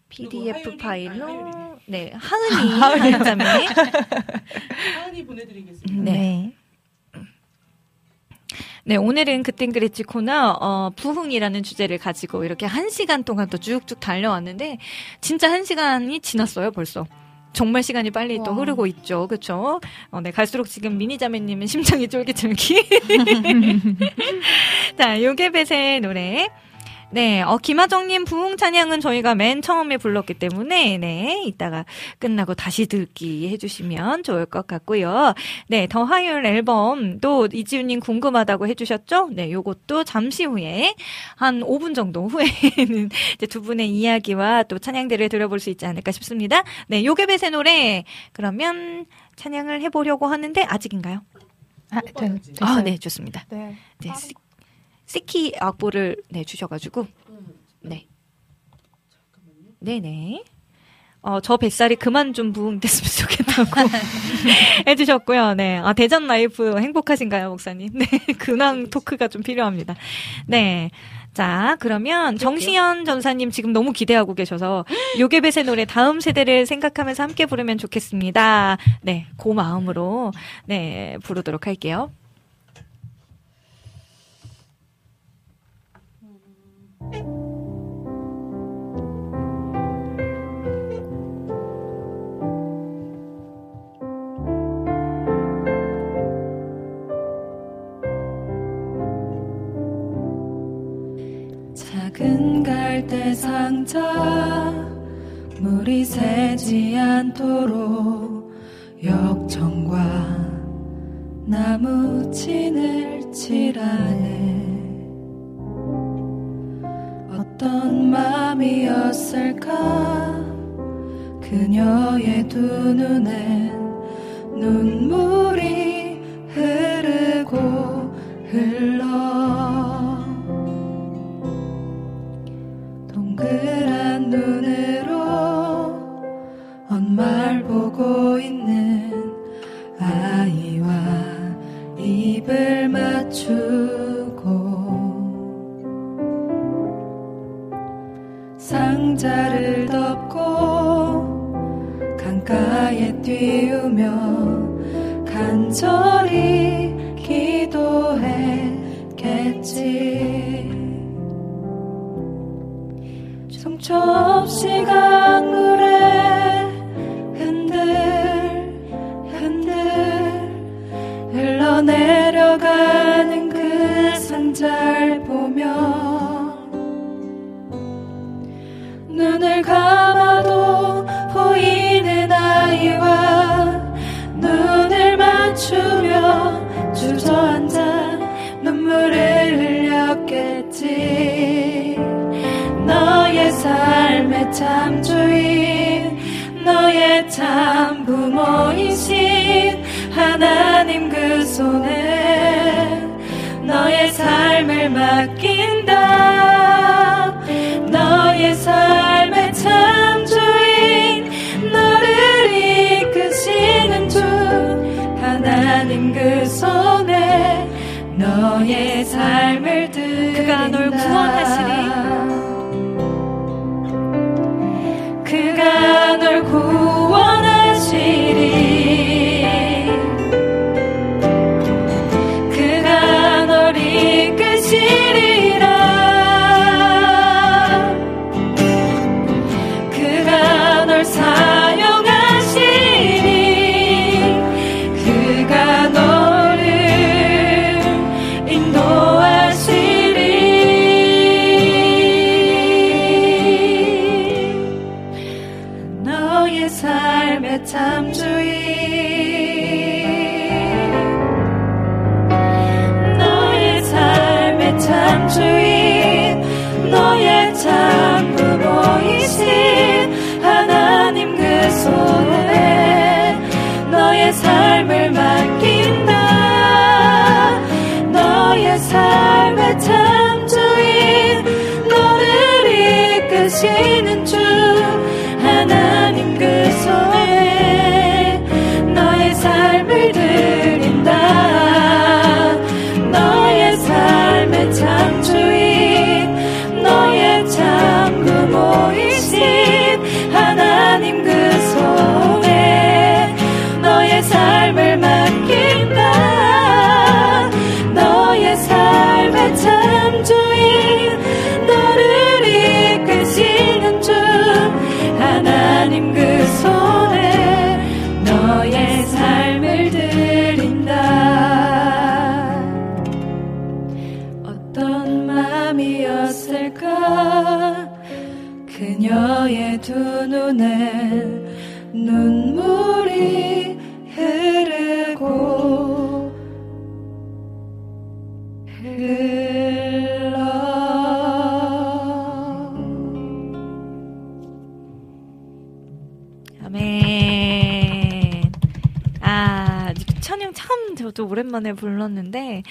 PDF 파일로, 네. 하은이, 하은자매. 하은이 보내드리겠습니다. 네. 네, 오늘은 그땐 그랬지 코너, 어, 부흥이라는 주제를 가지고 이렇게 한 시간 동안 또 쭉쭉 달려왔는데, 진짜 한 시간이 지났어요, 벌써. 정말 시간이 빨리 또 와. 흐르고 있죠. 그쵸? 어, 네, 갈수록 지금 미니자매님은 심장이 쫄깃쫄깃. <laughs> 자, 요괴뱃의 노래. 네, 어, 김하정님 부흥 찬양은 저희가 맨 처음에 불렀기 때문에, 네, 이따가 끝나고 다시 듣기 해주시면 좋을 것 같고요. 네, 더 화요일 앨범도 이지훈님 궁금하다고 해주셨죠? 네, 요것도 잠시 후에 한 5분 정도 후에는 <laughs> 이제 두 분의 이야기와 또 찬양들을 들어볼 수 있지 않을까 싶습니다. 네, 요괴뱃의 노래 그러면 찬양을 해보려고 하는데 아직인가요? 아, 네, 됐어요. 아, 네, 좋습니다. 네. 네, 시, 시키 악보를 네 주셔가지고 네, 네네. 어, 저 뱃살이 그만 좀 부흥됐으면 좋겠다고 <laughs> 해주셨고요. 네. 아, 대전 라이프 행복하신가요, 목사님? 네. <laughs> 근황 토크가 좀 필요합니다. 네. 자, 그러면 정시현 전사님 지금 너무 기대하고 계셔서 <gasps> 요괴뱃의 노래 다음 세대를 생각하면서 함께 부르면 좋겠습니다. 네. 그 마음으로 네, 부르도록 할게요. 작은 갈대 상자 물이 새지 않도록 역청과 나무 진을 칠하네. 어떤 마음이었을까? 그녀의 두 눈엔 눈물이 흐르고 흘러. 동그란 눈으로 언말 보고 있는 아이와 입을 맞추고 상자를 덮고 강가에 띄우며 간절히 기도했겠지. 정처 없이 강물에 흔들 흔들 흘러내 참 주인 너의 참 부모이신 하나님 그 손에 너의 삶을 맡긴다. 너의 삶의 참 주인 너를 이끄시는 주 하나님 그 손에 너의 삶을 드린다. 그가 널 구원하시리 그가 널 오랜만에 불렀는데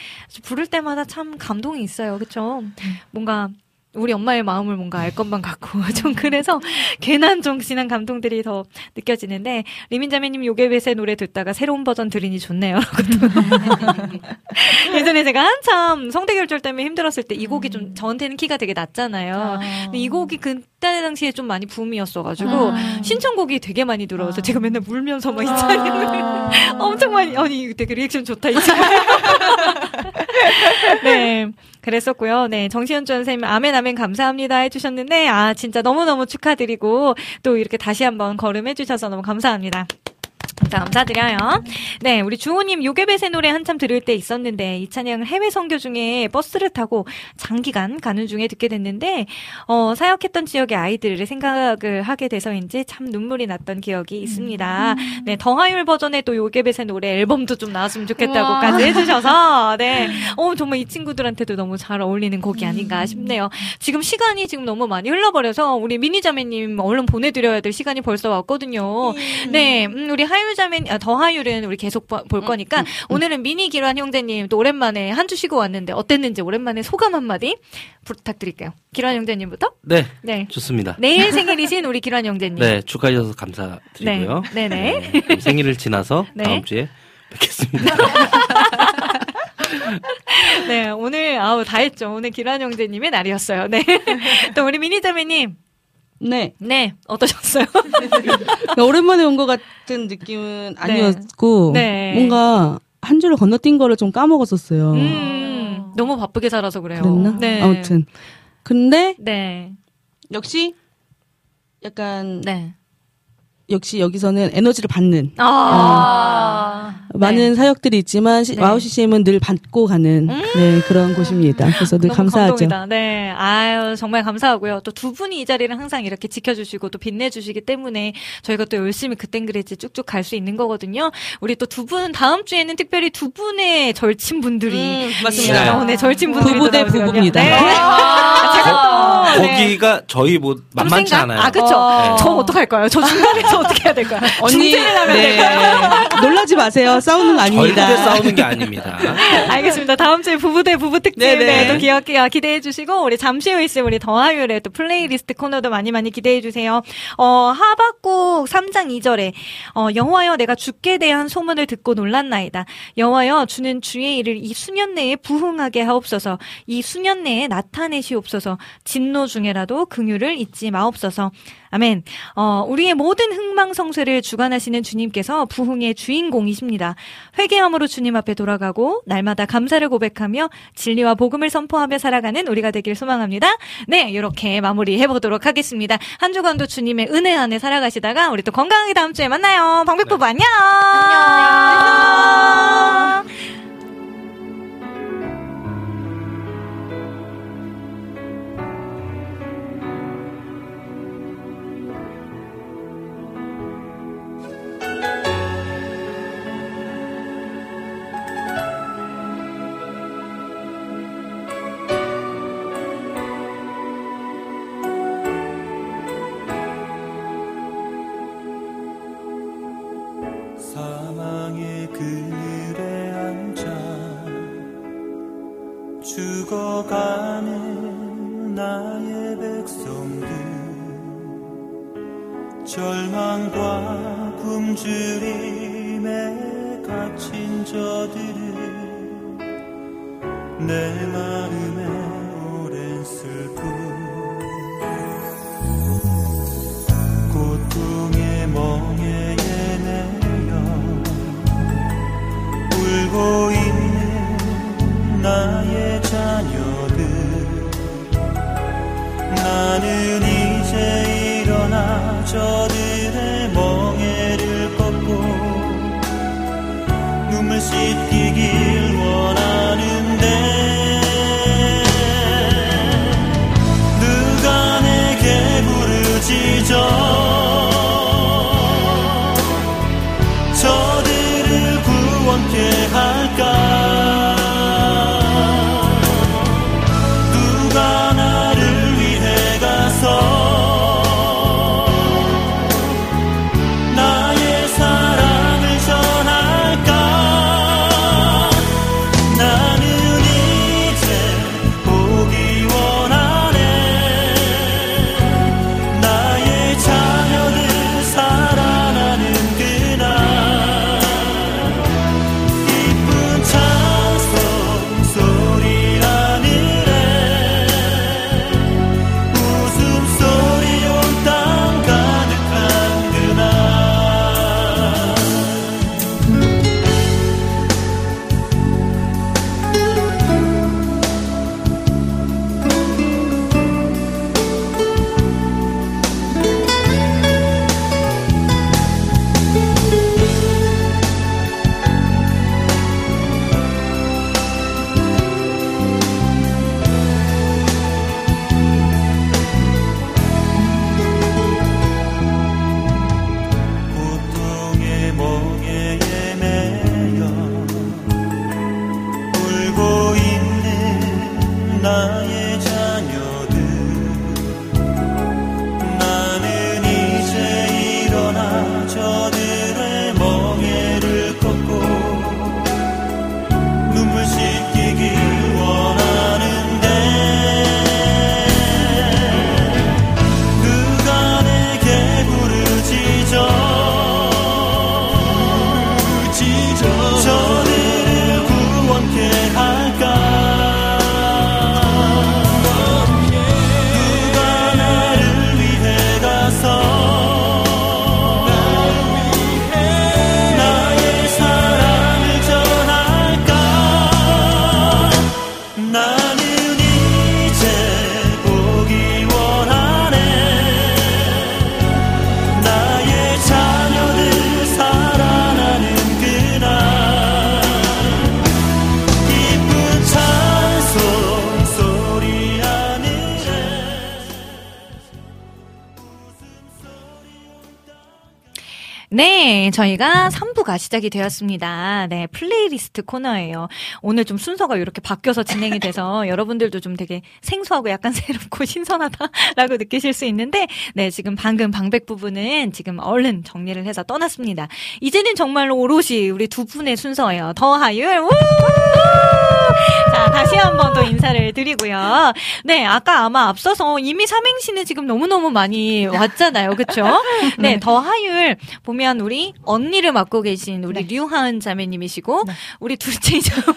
부를 때마다 참 감동이 있어요. 그쵸? 뭔가 우리 엄마의 마음을 뭔가 알 것만 같고 <laughs> 좀 그래서 괜한 좀 진한 감동들이 더 느껴지는데 리민자매님 요괴벳의 노래 듣다가 새로운 버전 들으니 좋네요. <laughs> 예전에 제가 한참 성대결절 때문에 힘들었을 때 이 곡이 좀 저한테는 키가 되게 낮잖아요. 근데 이 곡이 그 때 당시에 좀 많이 붐이었어가지고 아. 신청곡이 되게 많이 들어와서 제가 맨날 울면서 막 있잖아요. <laughs> 엄청 많이 아니 되게 리액션 좋다 이제. <laughs> 네. 그랬었고요. 네. 정시현 선생님, 아멘, 아멘, 감사합니다 해주셨는데, 아, 진짜 너무 너무 축하드리고, 또 이렇게 다시 한번 걸음해주셔서 너무 감사합니다. 감사드려요. 네, 우리 주호님 요괴배새 노래 한참 들을 때 있었는데 이 찬양을 해외 선교 중에 버스를 타고 장기간 가는 중에 듣게 됐는데 어, 사역했던 지역의 아이들을 생각을 하게 돼서인지 참 눈물이 났던 기억이 있습니다. 네, 더하율 버전의 또 요괴배새 노래 앨범도 좀 나왔으면 좋겠다고까지 해주셔서 네, <laughs> 어 정말 이 친구들한테도 너무 잘 어울리는 곡이 아닌가 싶네요. 지금 시간이 지금 너무 많이 흘러버려서 우리 미니자매님 얼른 보내드려야 될 시간이 벌써 왔거든요. 네, 음, 우리 하율자매, 아, 더 하율은 우리 계속 봐- 볼 거니까 오늘은 미니 기란 형제님 또 오랜만에 한 주 쉬고 왔는데 어땠는지 오랜만에 소감 한마디 부탁드릴게요. 기란 형제님부터? 네. 네. 좋습니다. 내일 생일이신 우리 기란 형제님. 네, 축하해 주셔서 감사드리고요. 네, 네네. 네, 그럼 생일을 지나서 네. 다음 주에 뵙겠습니다. <laughs> 네, 오늘 아우 다 했죠. 오늘 길환 형제님의 날이었어요. 네. <laughs> 또 우리 민희 자매님. 네. 네, 어떠셨어요? <laughs> 오랜만에 온 것 같은 느낌은 아니었고 네. 뭔가 한 줄을 건너뛴 거를 좀 까먹었었어요. 음, 너무 바쁘게 살아서 그래요. 그랬나? 네. 아무튼 근데 네. 역시 약간 네. 역시 여기서는 에너지를 받는 아. 어, 많은 사역들이 있지만 시- 네. WOW CCM은 늘 받고 가는 네, 그런 곳입니다. 그래서 늘 너무 감사하죠. 감동이다. 네. 아유, 정말 감사하고요. 또 두 분이 이 자리를 항상 이렇게 지켜주시고 또 빛내주시기 때문에 저희가 또 열심히 그땐 그랬지 쭉쭉 갈 수 있는 거거든요. 우리 또 두 분, 다음 주에는 특별히 두 분의 절친 분들이. 맞습니다. 네, 절친 분들이. 부부 또 대. 부부입니다. 네. 아, 제가 또. 네. 거기가 저희 뭐 만만치? 않아요. 아, 그쵸. 네. 저 어떡할까요? 저 중간에 <laughs> 서 어떻게 해야 될까요? <laughs> 언니, 중재를 하면 네. 될까요? <laughs> 놀라지 마세요. 싸우는 거 아닙니다. 절대 싸우는 게 아닙니다. <laughs> 알겠습니다. 다음 주에 부부 대 부부 특집 네네. 네, 또 기억, 기대해 주시고 우리 잠시 후에 있을 우리 더하율의 또 플레이리스트 코너도 많이 많이 기대해 주세요. 어, 하박국 3장 2절에 어, 여호와여 내가 주께 대한 소문을 듣고 놀랐나이다. 여호와여 주는 주의 일을 이 수년 내에 부흥하게 하옵소서. 이 수년 내에 나타내시옵소서. 진노 중에라도 긍휼을 잊지 마옵소서. 아멘. 어, 우리의 모든 흥망성쇠를 주관하시는 주님께서 부흥의 주인공이십니다. 회개함으로 주님 앞에 돌아가고 날마다 감사를 고백하며 진리와 복음을 선포하며 살아가는 우리가 되길 소망합니다. 네, 이렇게 마무리해 보도록 하겠습니다. 한 주간도 주님의 은혜 안에 살아가시다가 우리 또 건강하게 다음 주에 만나요. 방백부부 안녕. 안녕. 사망 절망과 굶주림에 갇힌 저들을 내 마음에 오랜 슬픔. 고통의 멍에 내려 울고 있는 나의 자녀들. 나는 일 저희가 3 부가 시작이 되었습니다. 네, 플레이리스트 코너예요. 오늘 좀 순서가 이렇게 바뀌어서 진행이 돼서 <laughs> 여러분들도 좀 되게 생소하고 약간 새롭고 신선하다라고 느끼실 수 있는데, 네, 지금 방금 방백 부부는 지금 얼른 정리를 해서 떠났습니다. 이제는 정말로 오롯이 우리 두 분의 순서예요. 더 하율, 우! 자, 다시 한번 또 인사를 드리고요. 네, 아까 아마 앞서서 이미 삼행시는 지금 너무너무 많이 왔잖아요. 그쵸? <laughs> 네, 더 하율 보면 우리 언니를 맡고 계신 우리 류하은 자매님이시고, 우리 둘째이자 계신 <laughs>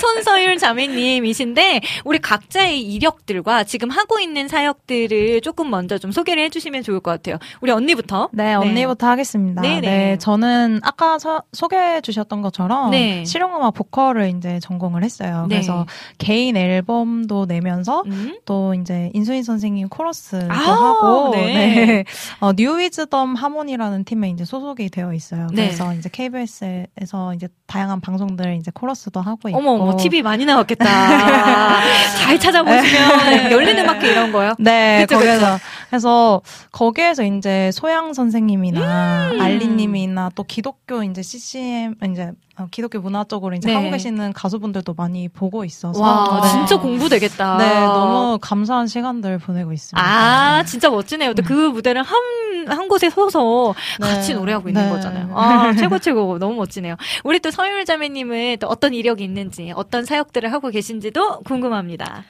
손서율 자매님이신데, 우리 각자의 이력들과 지금 하고 있는 사역들을 조금 먼저 좀 소개를 해주시면 좋을 것 같아요. 우리 언니부터. 네, 언니부터 하겠습니다. 네네. 네, 저는 아까 서- 소개해 주셨던 것처럼 네. 실용음악 보컬을 이제 전공을 했어요. 네. 그래서 개인 앨범도 내면서 음? 또 이제 인수인 선생님 코러스도 아, 하고 네. 네. 어, New Wisdom Harmony라는 팀에 이제 소속 이 되어 있어요. 네. 그래서 이제 KBS에서 이제 다양한 방송들 이제 코러스도 하고 있고 어머, 어머, TV 많이 나왔겠다. <laughs> 잘 찾아보시면 열린 음악회 이런 거요. 네, 그쵸, 거기에서 그쵸. 그래서 거기에서 이제 소향 선생님이나 음. 알리님이나 또 기독교 이제 CCM 이제 어, 기독교 문화 쪽으로 이제 네. 하고 계시는 가수분들도 많이 보고 있어서 와, 네. 진짜 공부 되겠다. 네, 너무 감사한 시간들 보내고 있습니다. 아, 진짜 멋지네요. 또 그 무대를 한, 한 곳에 서서 같이 네. 노래하고 있는 네. 거잖아요. 아, 최고, 최고. <laughs> 너무 멋지네요. 우리 또 서율 자매님은 또 어떤 이력이 있는지, 어떤 사역들을 하고 계신지도 궁금합니다.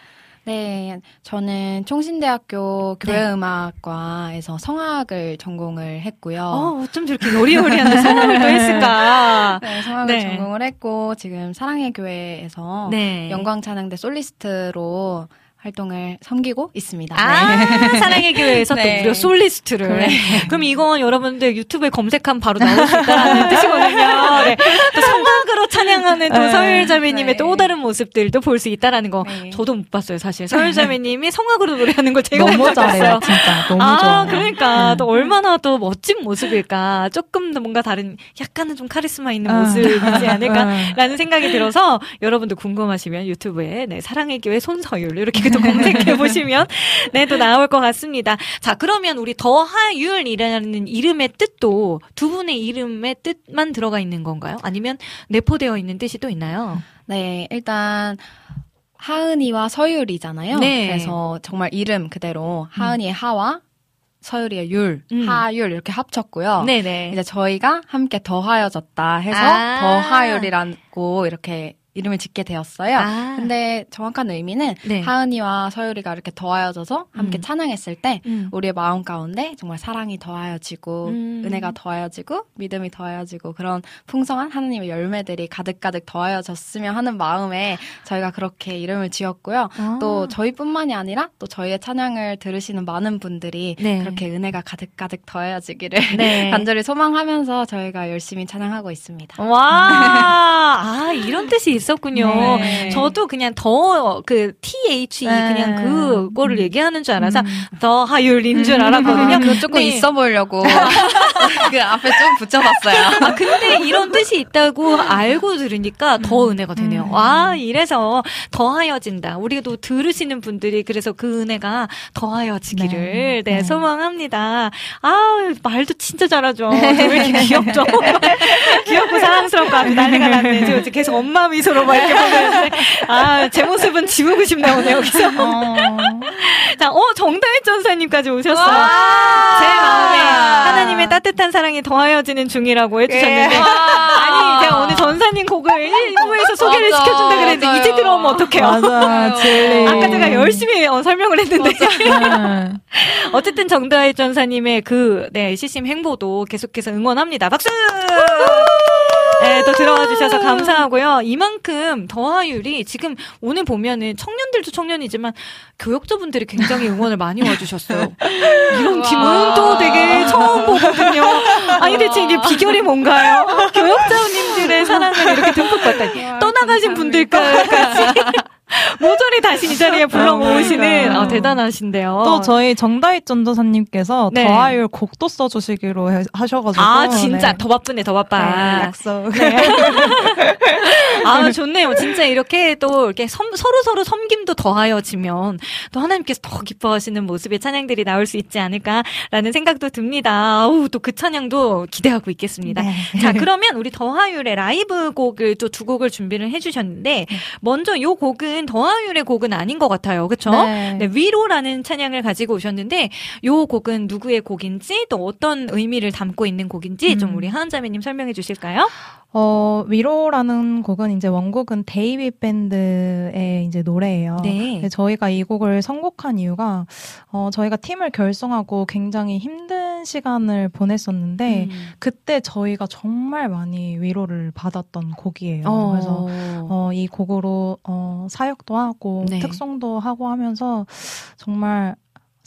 네, 저는 총신대학교 교회음악과에서 성악을 전공을 했고요. 어, 어쩜 저렇게 요리요리한데 성악을 또 했을까? <laughs> 네, 성악을 네. 전공을 했고 지금 사랑의 교회에서 네. 영광 찬양대 솔리스트로 활동을 섬기고 있습니다. 아, 네. <laughs> 사랑의 교회에서 또 네. 무려 솔리스트를. 네. 그럼 이건 여러분들 유튜브에 검색하면 바로 나올 수 있다는 뜻이거든요. 네. 또 성악 으로 찬양하는 또 네. 서율 자매님의 네. 또 다른 모습들도 볼 수 있다라는 거 네. 저도 못 봤어요, 사실. 서율 자매님이 성악으로 노래하는 걸 제가 너무 못 잘해요, 봤어요. 진짜 너무 아, 좋아요. 그러니까 또 얼마나 또 멋진 모습일까. 조금 더 뭔가 다른 약간은 좀 카리스마 있는 아. 모습이지 아. 않을까라는 생각이 들어서 여러분들 궁금하시면 유튜브에 네, 사랑의 교회 손서율 이렇게 또 검색해 보시면 네, 또 나올 것 같습니다. 자, 그러면 우리 더하율이라는 이름의 뜻도 두 분의 이름의 뜻만 들어가 있는 건가요? 아니면 내포되어 있는 뜻이 또 있나요? 네, 일단 하은이와 서율이잖아요. 네. 그래서 정말 이름 그대로 하은이의 하와 서율이의 율, 음. 하율 이렇게 합쳤고요. 네네. 이제 저희가 함께 더하여졌다 해서 아. 더하율이라고 이렇게 이름을 짓게 되었어요. 아. 근데 정확한 의미는 네. 하은이와 서율이가 이렇게 더하여져서 함께 음. 찬양했을 때 음. 우리의 마음 가운데 정말 사랑이 더하여지고 음. 은혜가 더하여지고 믿음이 더하여지고 그런 풍성한 하나님의 열매들이 가득가득 더하여졌으면 하는 마음에 저희가 그렇게 이름을 지었고요. 아. 또 저희뿐만이 아니라 또 저희의 찬양을 들으시는 많은 분들이 네. 그렇게 은혜가 가득가득 더하여지기를 네. <laughs> 간절히 소망하면서 저희가 열심히 찬양하고 있습니다. 와, <laughs> 아, 이런 뜻이 있었군요. 네. 저도 그냥 더, 그, THE, 네. 그냥 그거를 얘기하는 줄 알아서, 음. 더 하율인 줄 알았거든요. 그거 조금 네. 있어 보이려고 <laughs> <laughs> 그 앞에 좀 붙여봤어요. <laughs> 아, 근데 이런 뜻이 있다고 알고 들으니까 더 은혜가 되네요. 음. 와, 이래서 더 하여진다. 우리도 들으시는 분들이 그래서 그 은혜가 더 하여지기를, 네, 네. 소망합니다. 아, 말도 진짜 잘하죠. 왜 이렇게 귀엽죠? 귀엽고 사랑스럽고 아주 난리가 났네. 저 지금 계속 엄마 미소로 막 이렇게 보고 있는데, 아, 제 모습은 지우고 싶네, 오늘 여기서. 어. 자, 어, 정다혜 전사님까지 오셨어요. 제 마음에 하나님의 따뜻한 사랑이 더하여지는 중이라고 해주셨는데. 아니, 제가 오늘 전사님 곡을 1부에서 소개를 맞아, 시켜준다 그랬는데, 맞아요. 이제 들어오면 어떡해요? 맞아. 아까 제가 열심히 어, 설명을 했는데. 네. <laughs> 어쨌든 정다혜 전사님의 그, 네, 시심 행보도 계속해서 응원합니다. 박수! 네, 또 들어와 주셔서 감사하고요. 이만큼 더하율이 지금 오늘 보면은 청년들도 청년이지만 교역자분들이 굉장히 응원을 많이 와주셨어요. 이런 팀은 또 되게 처음 보거든요. 아니, 대체 이게 비결이 뭔가요? 교역자님들의 사랑을 이렇게 듬뿍 받다니. 떠나가신 분들까지 <laughs> 모조리 다시 이 자리에 불러 모으시는 아, 어, 대단하신데요. 또 저희 정다희 전도사님께서 네. 더하율 곡도 써주시기로 해- 하셔가지고 아 진짜 네. 더 바쁘네 더 바빠. 네, 약속. 아 좋네요. 진짜 이렇게 또 이렇게 섬- 서로 서로 섬김도 더하여지면 또 하나님께서 더 기뻐하시는 모습의 찬양들이 나올 수 있지 않을까라는 생각도 듭니다. 아우 또 그 찬양도 기대하고 있겠습니다. 네. 자 그러면 우리 더하율의 라이브 곡을 또 두 곡을 준비를 해주셨는데 먼저 요 곡은 더하율의 곡은 아닌 것 같아요. 그렇죠? 네. 위로라는 찬양을 가지고 오셨는데 요 곡은 누구의 곡인지 또 어떤 의미를 담고 있는 곡인지 좀 음. 우리 하은자매님 설명해 주실까요? 어, 위로라는 곡은 이제 원곡은 데이빗 밴드의 이제 노래예요. 네. 근데 저희가 이 곡을 선곡한 이유가 어, 저희가 팀을 결성하고 굉장히 힘든 시간을 보냈었는데 음. 그때 저희가 정말 많이 위로를 받았던 곡이에요. 어. 그래서 어, 이 곡으로 어, 사역도 하고 네. 특송도 하고 하면서 정말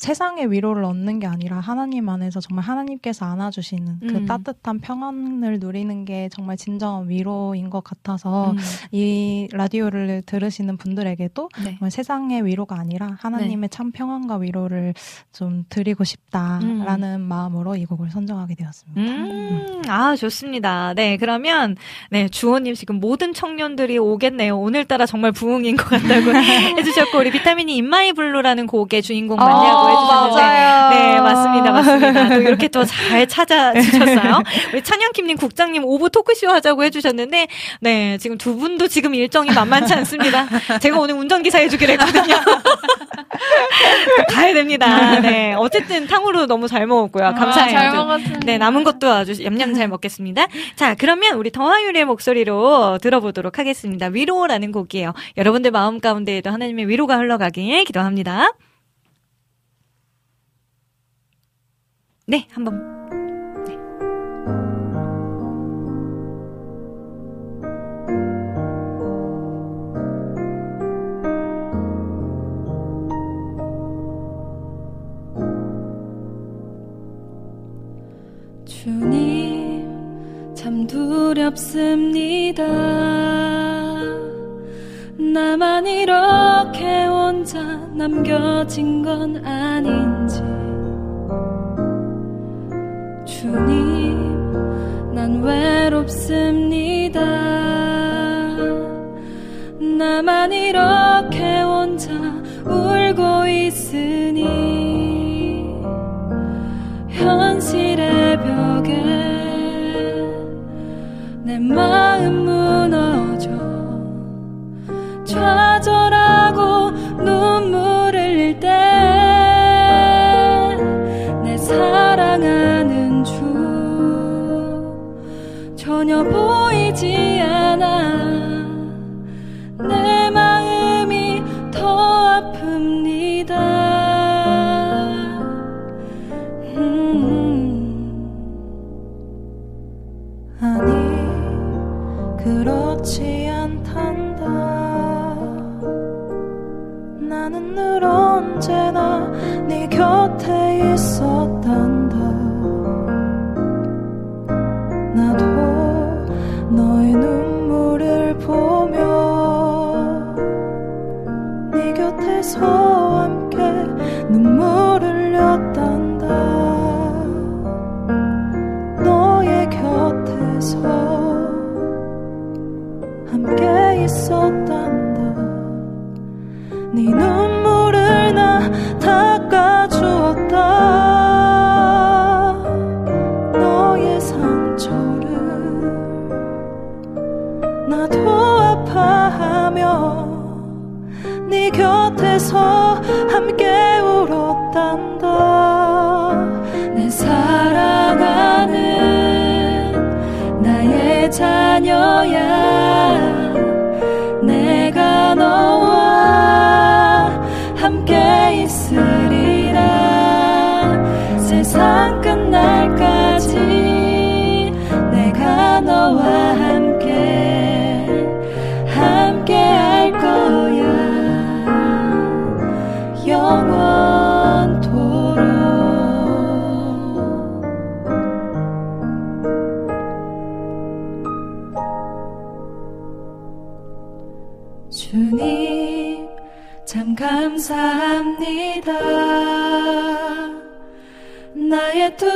세상의 위로를 얻는 게 아니라 하나님 안에서 정말 하나님께서 안아주시는 그 음. 따뜻한 평안을 누리는 게 정말 진정한 위로인 것 같아서 음. 이 라디오를 들으시는 분들에게도 네. 세상의 위로가 아니라 하나님의 참 평안과 위로를 좀 드리고 싶다라는 마음으로 이 곡을 선정하게 되었습니다. 음, 아, 좋습니다. 네, 그러면, 네, 주호님 지금 모든 청년들이 오겠네요. 오늘따라 정말 부흥인 것 같다고 <laughs> 해주셨고, 우리 비타민이 In My Blue라는 곡의 주인공 맞냐고 어, 해주셨는데. 맞아요. 네, 맞습니다. 맞습니다. 또 이렇게 또 잘 찾아주셨어요. <laughs> 우리 찬양킴님 국장님 오브 토크쇼 하자고 해주셨는데, 네, 지금 두 분도 지금 일정이 만만치 않습니다. 제가 오늘 운전기사 해주기로 했거든요. <laughs> 가야 됩니다. 네. 어쨌든 탕후루 너무 잘 먹었고요. 감사해요. 잘 좀. 먹었습니다. 네, 남은 것도 아주 얌얌 잘 먹겠습니다. 자, 그러면 우리 더하율의 목소리로 들어보도록 하겠습니다. 위로라는 곡이에요. 여러분들 마음 가운데에도 하나님의 위로가 흘러가길 기도합니다. 네, 한번. 네. 주님 참 두렵습니다 나만 이렇게 혼자 남겨진 건 아닌지 주님 난 외롭습니다. 나만 이렇게 혼자 울고 있으니 현실의 벽에 내 마음 무너져 언제나 네 곁에 있었단다. 나도 너의 눈물을 보며 네 곁에서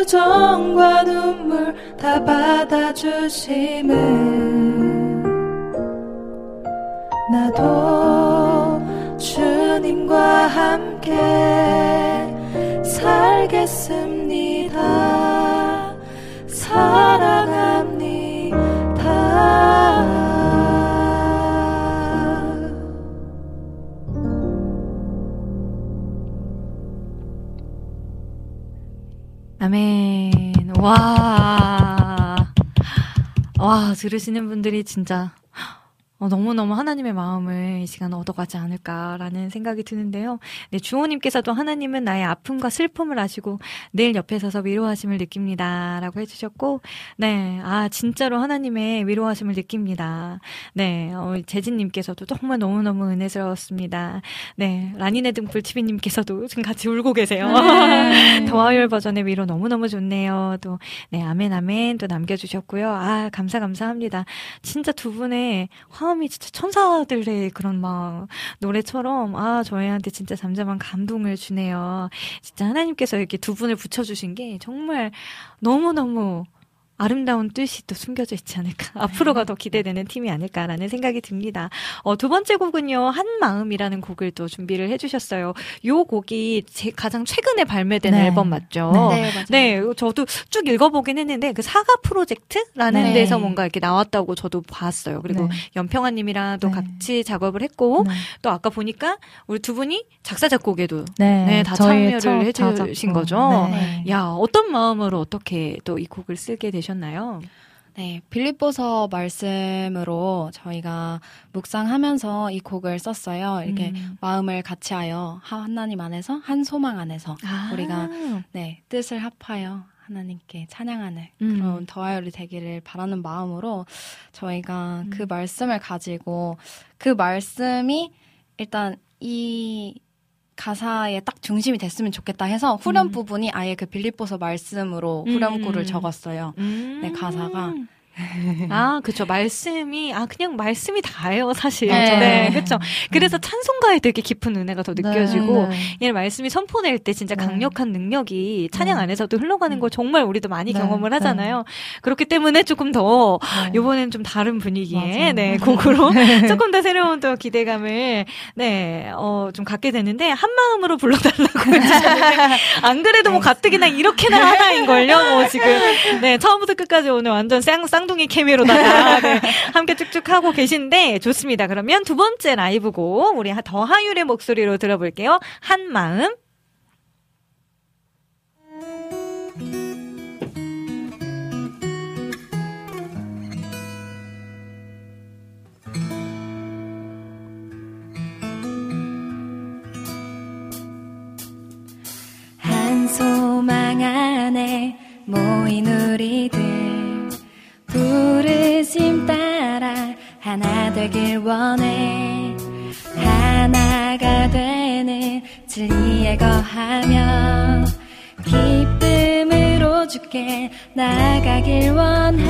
정과 눈물 다 받아주심을. 나도 주님과 함께 와. 와, 들으시는 분들이 진짜 어, 너무너무 하나님의 마음을 이 시간 얻어가지 않을까라는 생각이 드는데요. 네, 주호님께서도 하나님은 나의 아픔과 슬픔을 아시고 늘 옆에 서서 위로하심을 느낍니다. 라고 해주셨고, 네, 아, 진짜로 하나님의 위로하심을 느낍니다. 네, 어, 재진님께서도 정말 너무너무 은혜스러웠습니다. 네, 라니네 등불 TV님께서도 지금 같이 울고 계세요. 네. <laughs> 더화율 버전의 위로 너무너무 좋네요. 또, 네, 아멘, 아멘 또 남겨주셨고요. 아, 감사, 감사합니다. 진짜 두 분의 화음 이 진짜 천사들의 그런 막 노래처럼 아 저희한테 진짜 잠잠한 감동을 주네요. 진짜 하나님께서 이렇게 두 분을 붙여주신 게 정말 너무 너무 아름다운 뜻이 또 숨겨져 있지 않을까. 앞으로가 더 기대되는 팀이 아닐까라는 생각이 듭니다. 어, 두 번째 곡은요, 한 마음이라는 곡을 또 준비를 해주셨어요. 요 곡이 제 가장 최근에 발매된 네. 앨범 맞죠? 네, 네. 네, 저도 쭉 읽어보긴 했는데 그 사과 프로젝트라는 네. 데서 뭔가 이렇게 나왔다고 저도 봤어요. 그리고 네. 연평아님이랑 또 같이 작업을 했고 또 아까 보니까 우리 두 분이 작사 작곡에도 네, 네, 다 참여를 첫 해주신 자작곡. 거죠. 네. 야 어떤 마음으로 어떻게 또 이 곡을 쓰게 되셨 나요? 네, 빌립보서 말씀으로 저희가 묵상하면서 이 곡을 썼어요. 이렇게 음. 마음을 같이하여 하- 하나님 안에서 한 소망 안에서 아. 우리가 네 뜻을 합하여 하나님께 찬양하는 음. 그런 더하열이 되기를 바라는 마음으로 저희가 음. 그 말씀을 가지고 그 말씀이 일단 이 가사에 딱 중심이 됐으면 좋겠다 해서 후렴 부분이 아예 그 빌립보서 말씀으로 후렴구를 음. 적었어요. 네, 가사가. 아, 그쵸. 말씀이, 아, 그냥 말씀이 다예요, 사실. 네. 네, 그쵸. 그래서 찬송가에 되게 깊은 은혜가 더 느껴지고, 네. 이 말씀이 선포낼 때 진짜 강력한 능력이 찬양 네. 안에서도 흘러가는 걸 정말 우리도 많이 네, 경험을 네. 하잖아요. 그렇기 때문에 조금 더, 네. 요번엔 좀 다른 분위기의, 맞아요. 네, <laughs> 곡으로 조금 더 새로운 또 기대감을, 네, 어, 좀 갖게 되는데, 한 마음으로 불러달라고 <laughs> 안 그래도 뭐 가뜩이나 이렇게나 하나인걸요, 뭐 지금. <laughs> 네, 처음부터 끝까지 오늘 완전 쌍, 쌍둥이 케미로다가, <laughs> 네, 함께 쭉쭉 하고 계신데, 좋습니다. 그러면 두 번째 라이브곡, 우리 더 하율의 목소리로 들어볼게요. 한 마음. 한 소망 안에 모인 우리들 부르심 따라 하나 되길 원해. 하나가 되는 진리에 거하며 기쁨으로 주께 나가길 원해.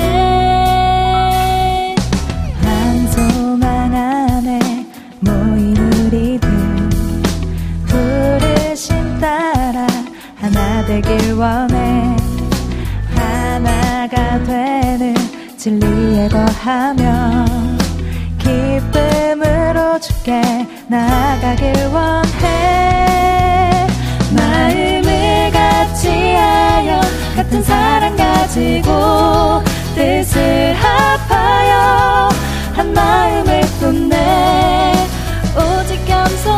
한 소망 안에 모인 우리들 부르심 따라 하나 되길 원해. 하나가 되는 진리에 거하며 기쁨으로 주께 나가길 원해. 마음을 같이하여 같은 사랑 가지고 뜻을 합하여 한 마음을 품네. 오직 겸손함으로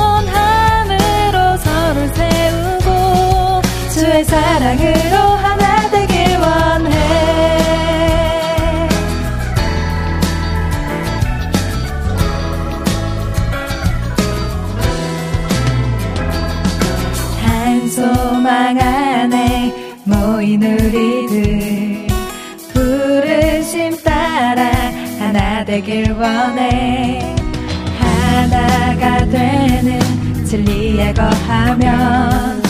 서로를 세우고 주의 사랑으로 하나 되길 원해 우리들 부르심 따라 하나 되길 원해. 하나가 되는 진리에 거하면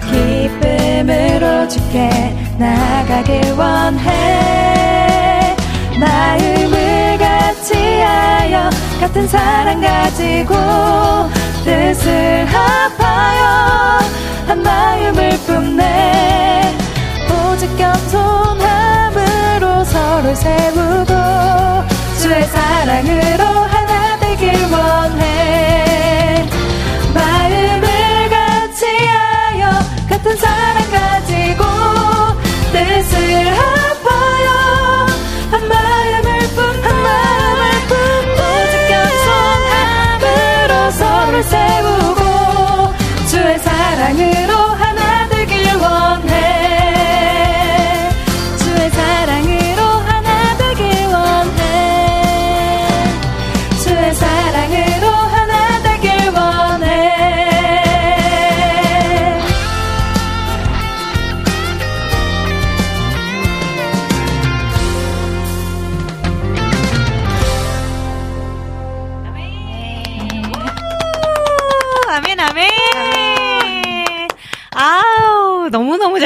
기쁨으로 주께 나가길 원해. 마음을 같이 하여 같은 사랑 가지고 뜻을 합하여 한 마음을 품네 지켜 손함으로 서로 세우고 주의 사랑으로 하나 되길 원해. 마음을 같이 하여 같은 사랑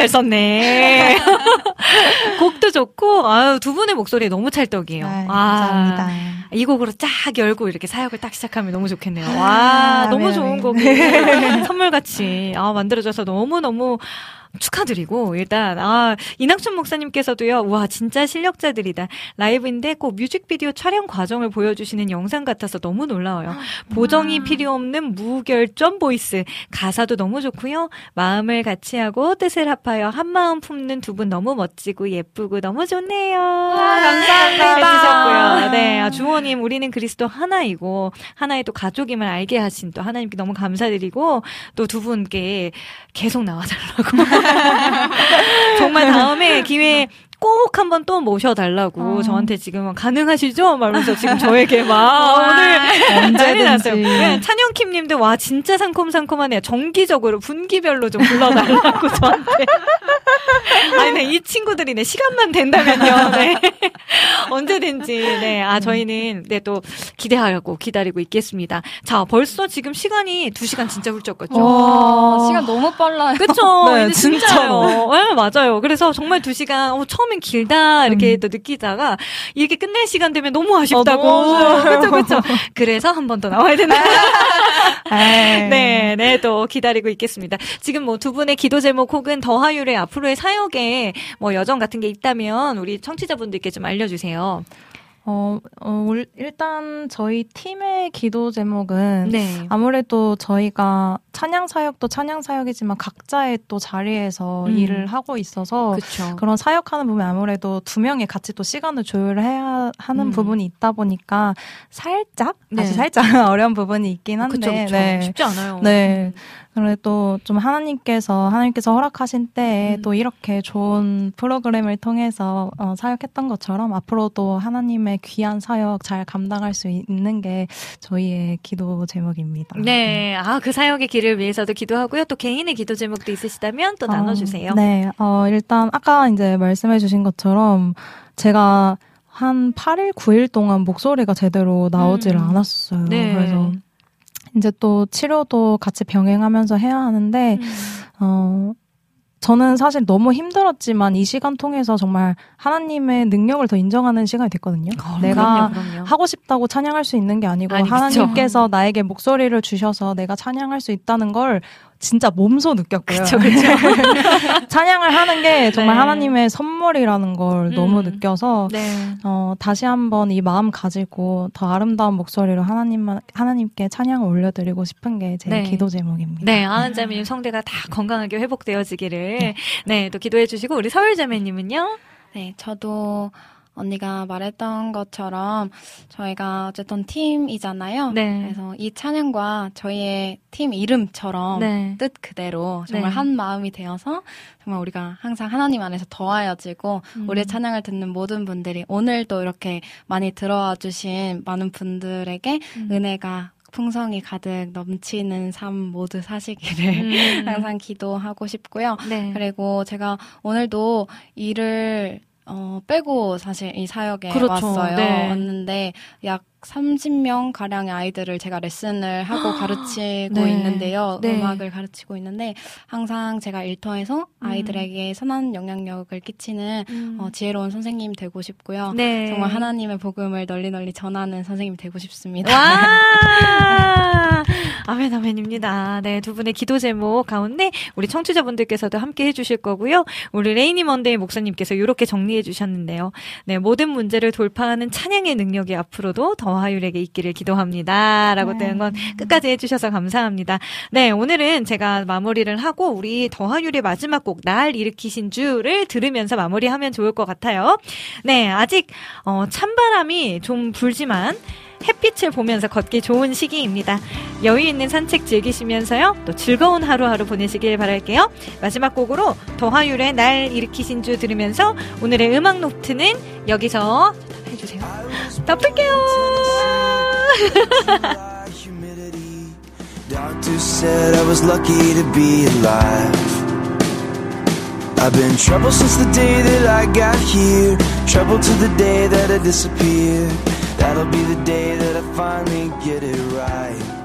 잘 썼네. <laughs> 곡도 좋고, 아유, 두 분의 목소리 너무 찰떡이에요. 네, 아, 감사합니다. 이 곡으로 쫙 열고 이렇게 사역을 딱 시작하면 너무 좋겠네요. 와, 아, 너무 네, 좋은 네. 곡이 <laughs> 선물같이 아, 만들어져서 너무너무 축하드리고 일단 아 이낙춘 목사님께서도요 와 진짜 실력자들이다. 라이브인데 꼭 뮤직비디오 촬영 과정을 보여주시는 영상 같아서 너무 놀라워요. 보정이 필요 없는 무결점 보이스. 가사도 너무 좋고요. 마음을 같이 하고 뜻을 합하여 한 마음 품는 두 분 너무 멋지고 예쁘고 너무 좋네요. 감사합니다. 해주셨고요. 네 아, 주호님 우리는 그리스도 하나이고 하나의 또 가족임을 알게 하신 또 하나님께 너무 감사드리고 또 두 분께 계속 나와달라고 정말 다음에 기회에 꼭 한번 또 모셔달라고 저한테 지금 가능하시죠? 말면서 지금 저에게 막 오늘 <laughs> 난리 났어요. 언제든지. 네, 찬영킴 님도 와 진짜 상콤상콤하네요. 정기적으로 분기별로 좀 불러달라고 <laughs> 저한테. 아니, 네, 이 친구들이 네, 시간만 된다면요. 네. <laughs> 언제든지. 네. 아, 저희는 네, 또 기대하고 기다리고 있겠습니다. 자, 벌써 지금 시간이 2 시간 진짜 훌쩍 갔죠? 와, 시간 너무 빨라요. 그쵸. 네. 진짜요. 네, 맞아요. 그래서 정말 두 시간, 어, 처음 엔 길다, 이렇게 또 느끼다가, 이렇게 끝낼 시간 되면 너무 아쉽다고. 아쉬워요. 그쵸, 그쵸. 그래서 한 번 더 나와야 된다. 에이. <laughs> 네, 네, 또 기다리고 있겠습니다. 지금 뭐 두 분의 기도 제목 혹은 더하율의 앞으로의 사역에 뭐 여정 같은 게 있다면 우리 청취자분들께 좀 알려주세요. 어, 어, 올- 일단 저희 팀의 기도 제목은 네. 아무래도 저희가 찬양 사역도 찬양 사역이지만 각자의 또 자리에서 음. 일을 하고 있어서 그쵸. 그런 사역하는 부분에 아무래도 두 명이 같이 또 시간을 조율해야 하는 음. 부분이 있다 보니까 살짝 네. 아주 살짝 <laughs> 어려운 부분이 있긴 한데 그쵸, 그쵸. 네. 쉽지 않아요. 네. 그래도 좀 하나님께서 하나님께서 허락하신 때에 음. 또 이렇게 좋은 프로그램을 통해서 어, 사역했던 것처럼 앞으로도 하나님의 귀한 사역 잘 감당할 수 있는 게 저희의 기도 제목입니다. 네. 아, 그 사역의 길을 위해서도 기도하고요. 또 개인의 기도 제목도 있으시다면 또 나눠주세요. 어, 네. 어, 일단 아까 이제 말씀해 주신 것처럼 제가 한 8일, 9일 동안 목소리가 제대로 나오지를 음. 않았어요. 네. 그래서 이제 또 치료도 같이 병행하면서 해야 하는데, 음. 어, 저는 사실 너무 힘들었지만 이 시간 통해서 정말 하나님의 능력을 더 인정하는 시간이 됐거든요. 내가 어, 그럼요, 그럼요. 하고 싶다고 찬양할 수 있는 게 아니고 아니, 그쵸. 하나님께서 나에게 목소리를 주셔서 내가 찬양할 수 있다는 걸 진짜 몸소 느꼈고요. 그쵸, 그쵸. <laughs> 찬양을 하는 게 정말 네. 하나님의 선물이라는 걸 너무 음. 느껴서 네. 어, 다시 한번 이 마음 가지고 더 아름다운 목소리로 하나님만 하나님께 찬양을 올려드리고 싶은 게제 네. 기도 제목입니다. 네, 아한자매님 성대가 다 건강하게 회복되어지기를 네, 또 기도해 주시고 우리 서울자매님은요? 네, 저도 언니가 말했던 것처럼 저희가 어쨌든 팀이잖아요. 네. 그래서 이 찬양과 저희의 팀 이름처럼 네. 뜻 그대로 정말 네. 한 마음이 되어서 정말 우리가 항상 하나님 안에서 더하여지고 음. 우리의 찬양을 듣는 모든 분들이 오늘도 이렇게 많이 들어와 주신 많은 분들에게 음. 은혜가 풍성이 가득 넘치는 삶 모두 사시기를 음. 항상 기도하고 싶고요. 네. 그리고 제가 오늘도 일을 어, 빼고 사실 이 사역에 그렇죠. 왔어요. 네. 왔는데 약 30명 가량의 아이들을 제가 레슨을 하고 <gasps> 가르치고 네. 있는데요. 네. 음악을 가르치고 있는데 항상 제가 일터에서 아이들에게 선한 영향력을 끼치는 음. 어, 지혜로운 선생님 되고 싶고요. 네. 정말 하나님의 복음을 널리 널리 전하는 선생님이 되고 싶습니다. 와! <laughs> 아멘, 아멘입니다. 네, 두 분의 기도 제목 가운데 우리 청취자분들께서도 함께 해 주실 거고요. 우리 레이니 먼데이 목사님께서 이렇게 정리해 주셨는데요. 네, 모든 문제를 돌파하는 찬양의 능력이 앞으로도 더 하율에게 있기를 기도합니다. 라고 뜨는 건 끝까지 해주셔서 감사합니다. 네, 오늘은 제가 마무리를 하고 우리 더하율의 마지막 곡, 날 일으키신 주를 들으면서 마무리하면 좋을 것 같아요. 네, 아직, 어, 찬바람이 좀 불지만, 햇빛을 보면서 걷기 좋은 시기입니다. 여유 있는 산책 즐기시면서요. 또 즐거운 하루하루 보내시길 바랄게요. 마지막 곡으로 더화율의 날 일으키신 주 들으면서 오늘의 음악 노트는 여기서 해주세요. 덮을게요. Doctor said I was lucky to be alive. I've been trouble since the day that I got here. Trouble to the day that I disappear. That'll be the day that I finally get it right.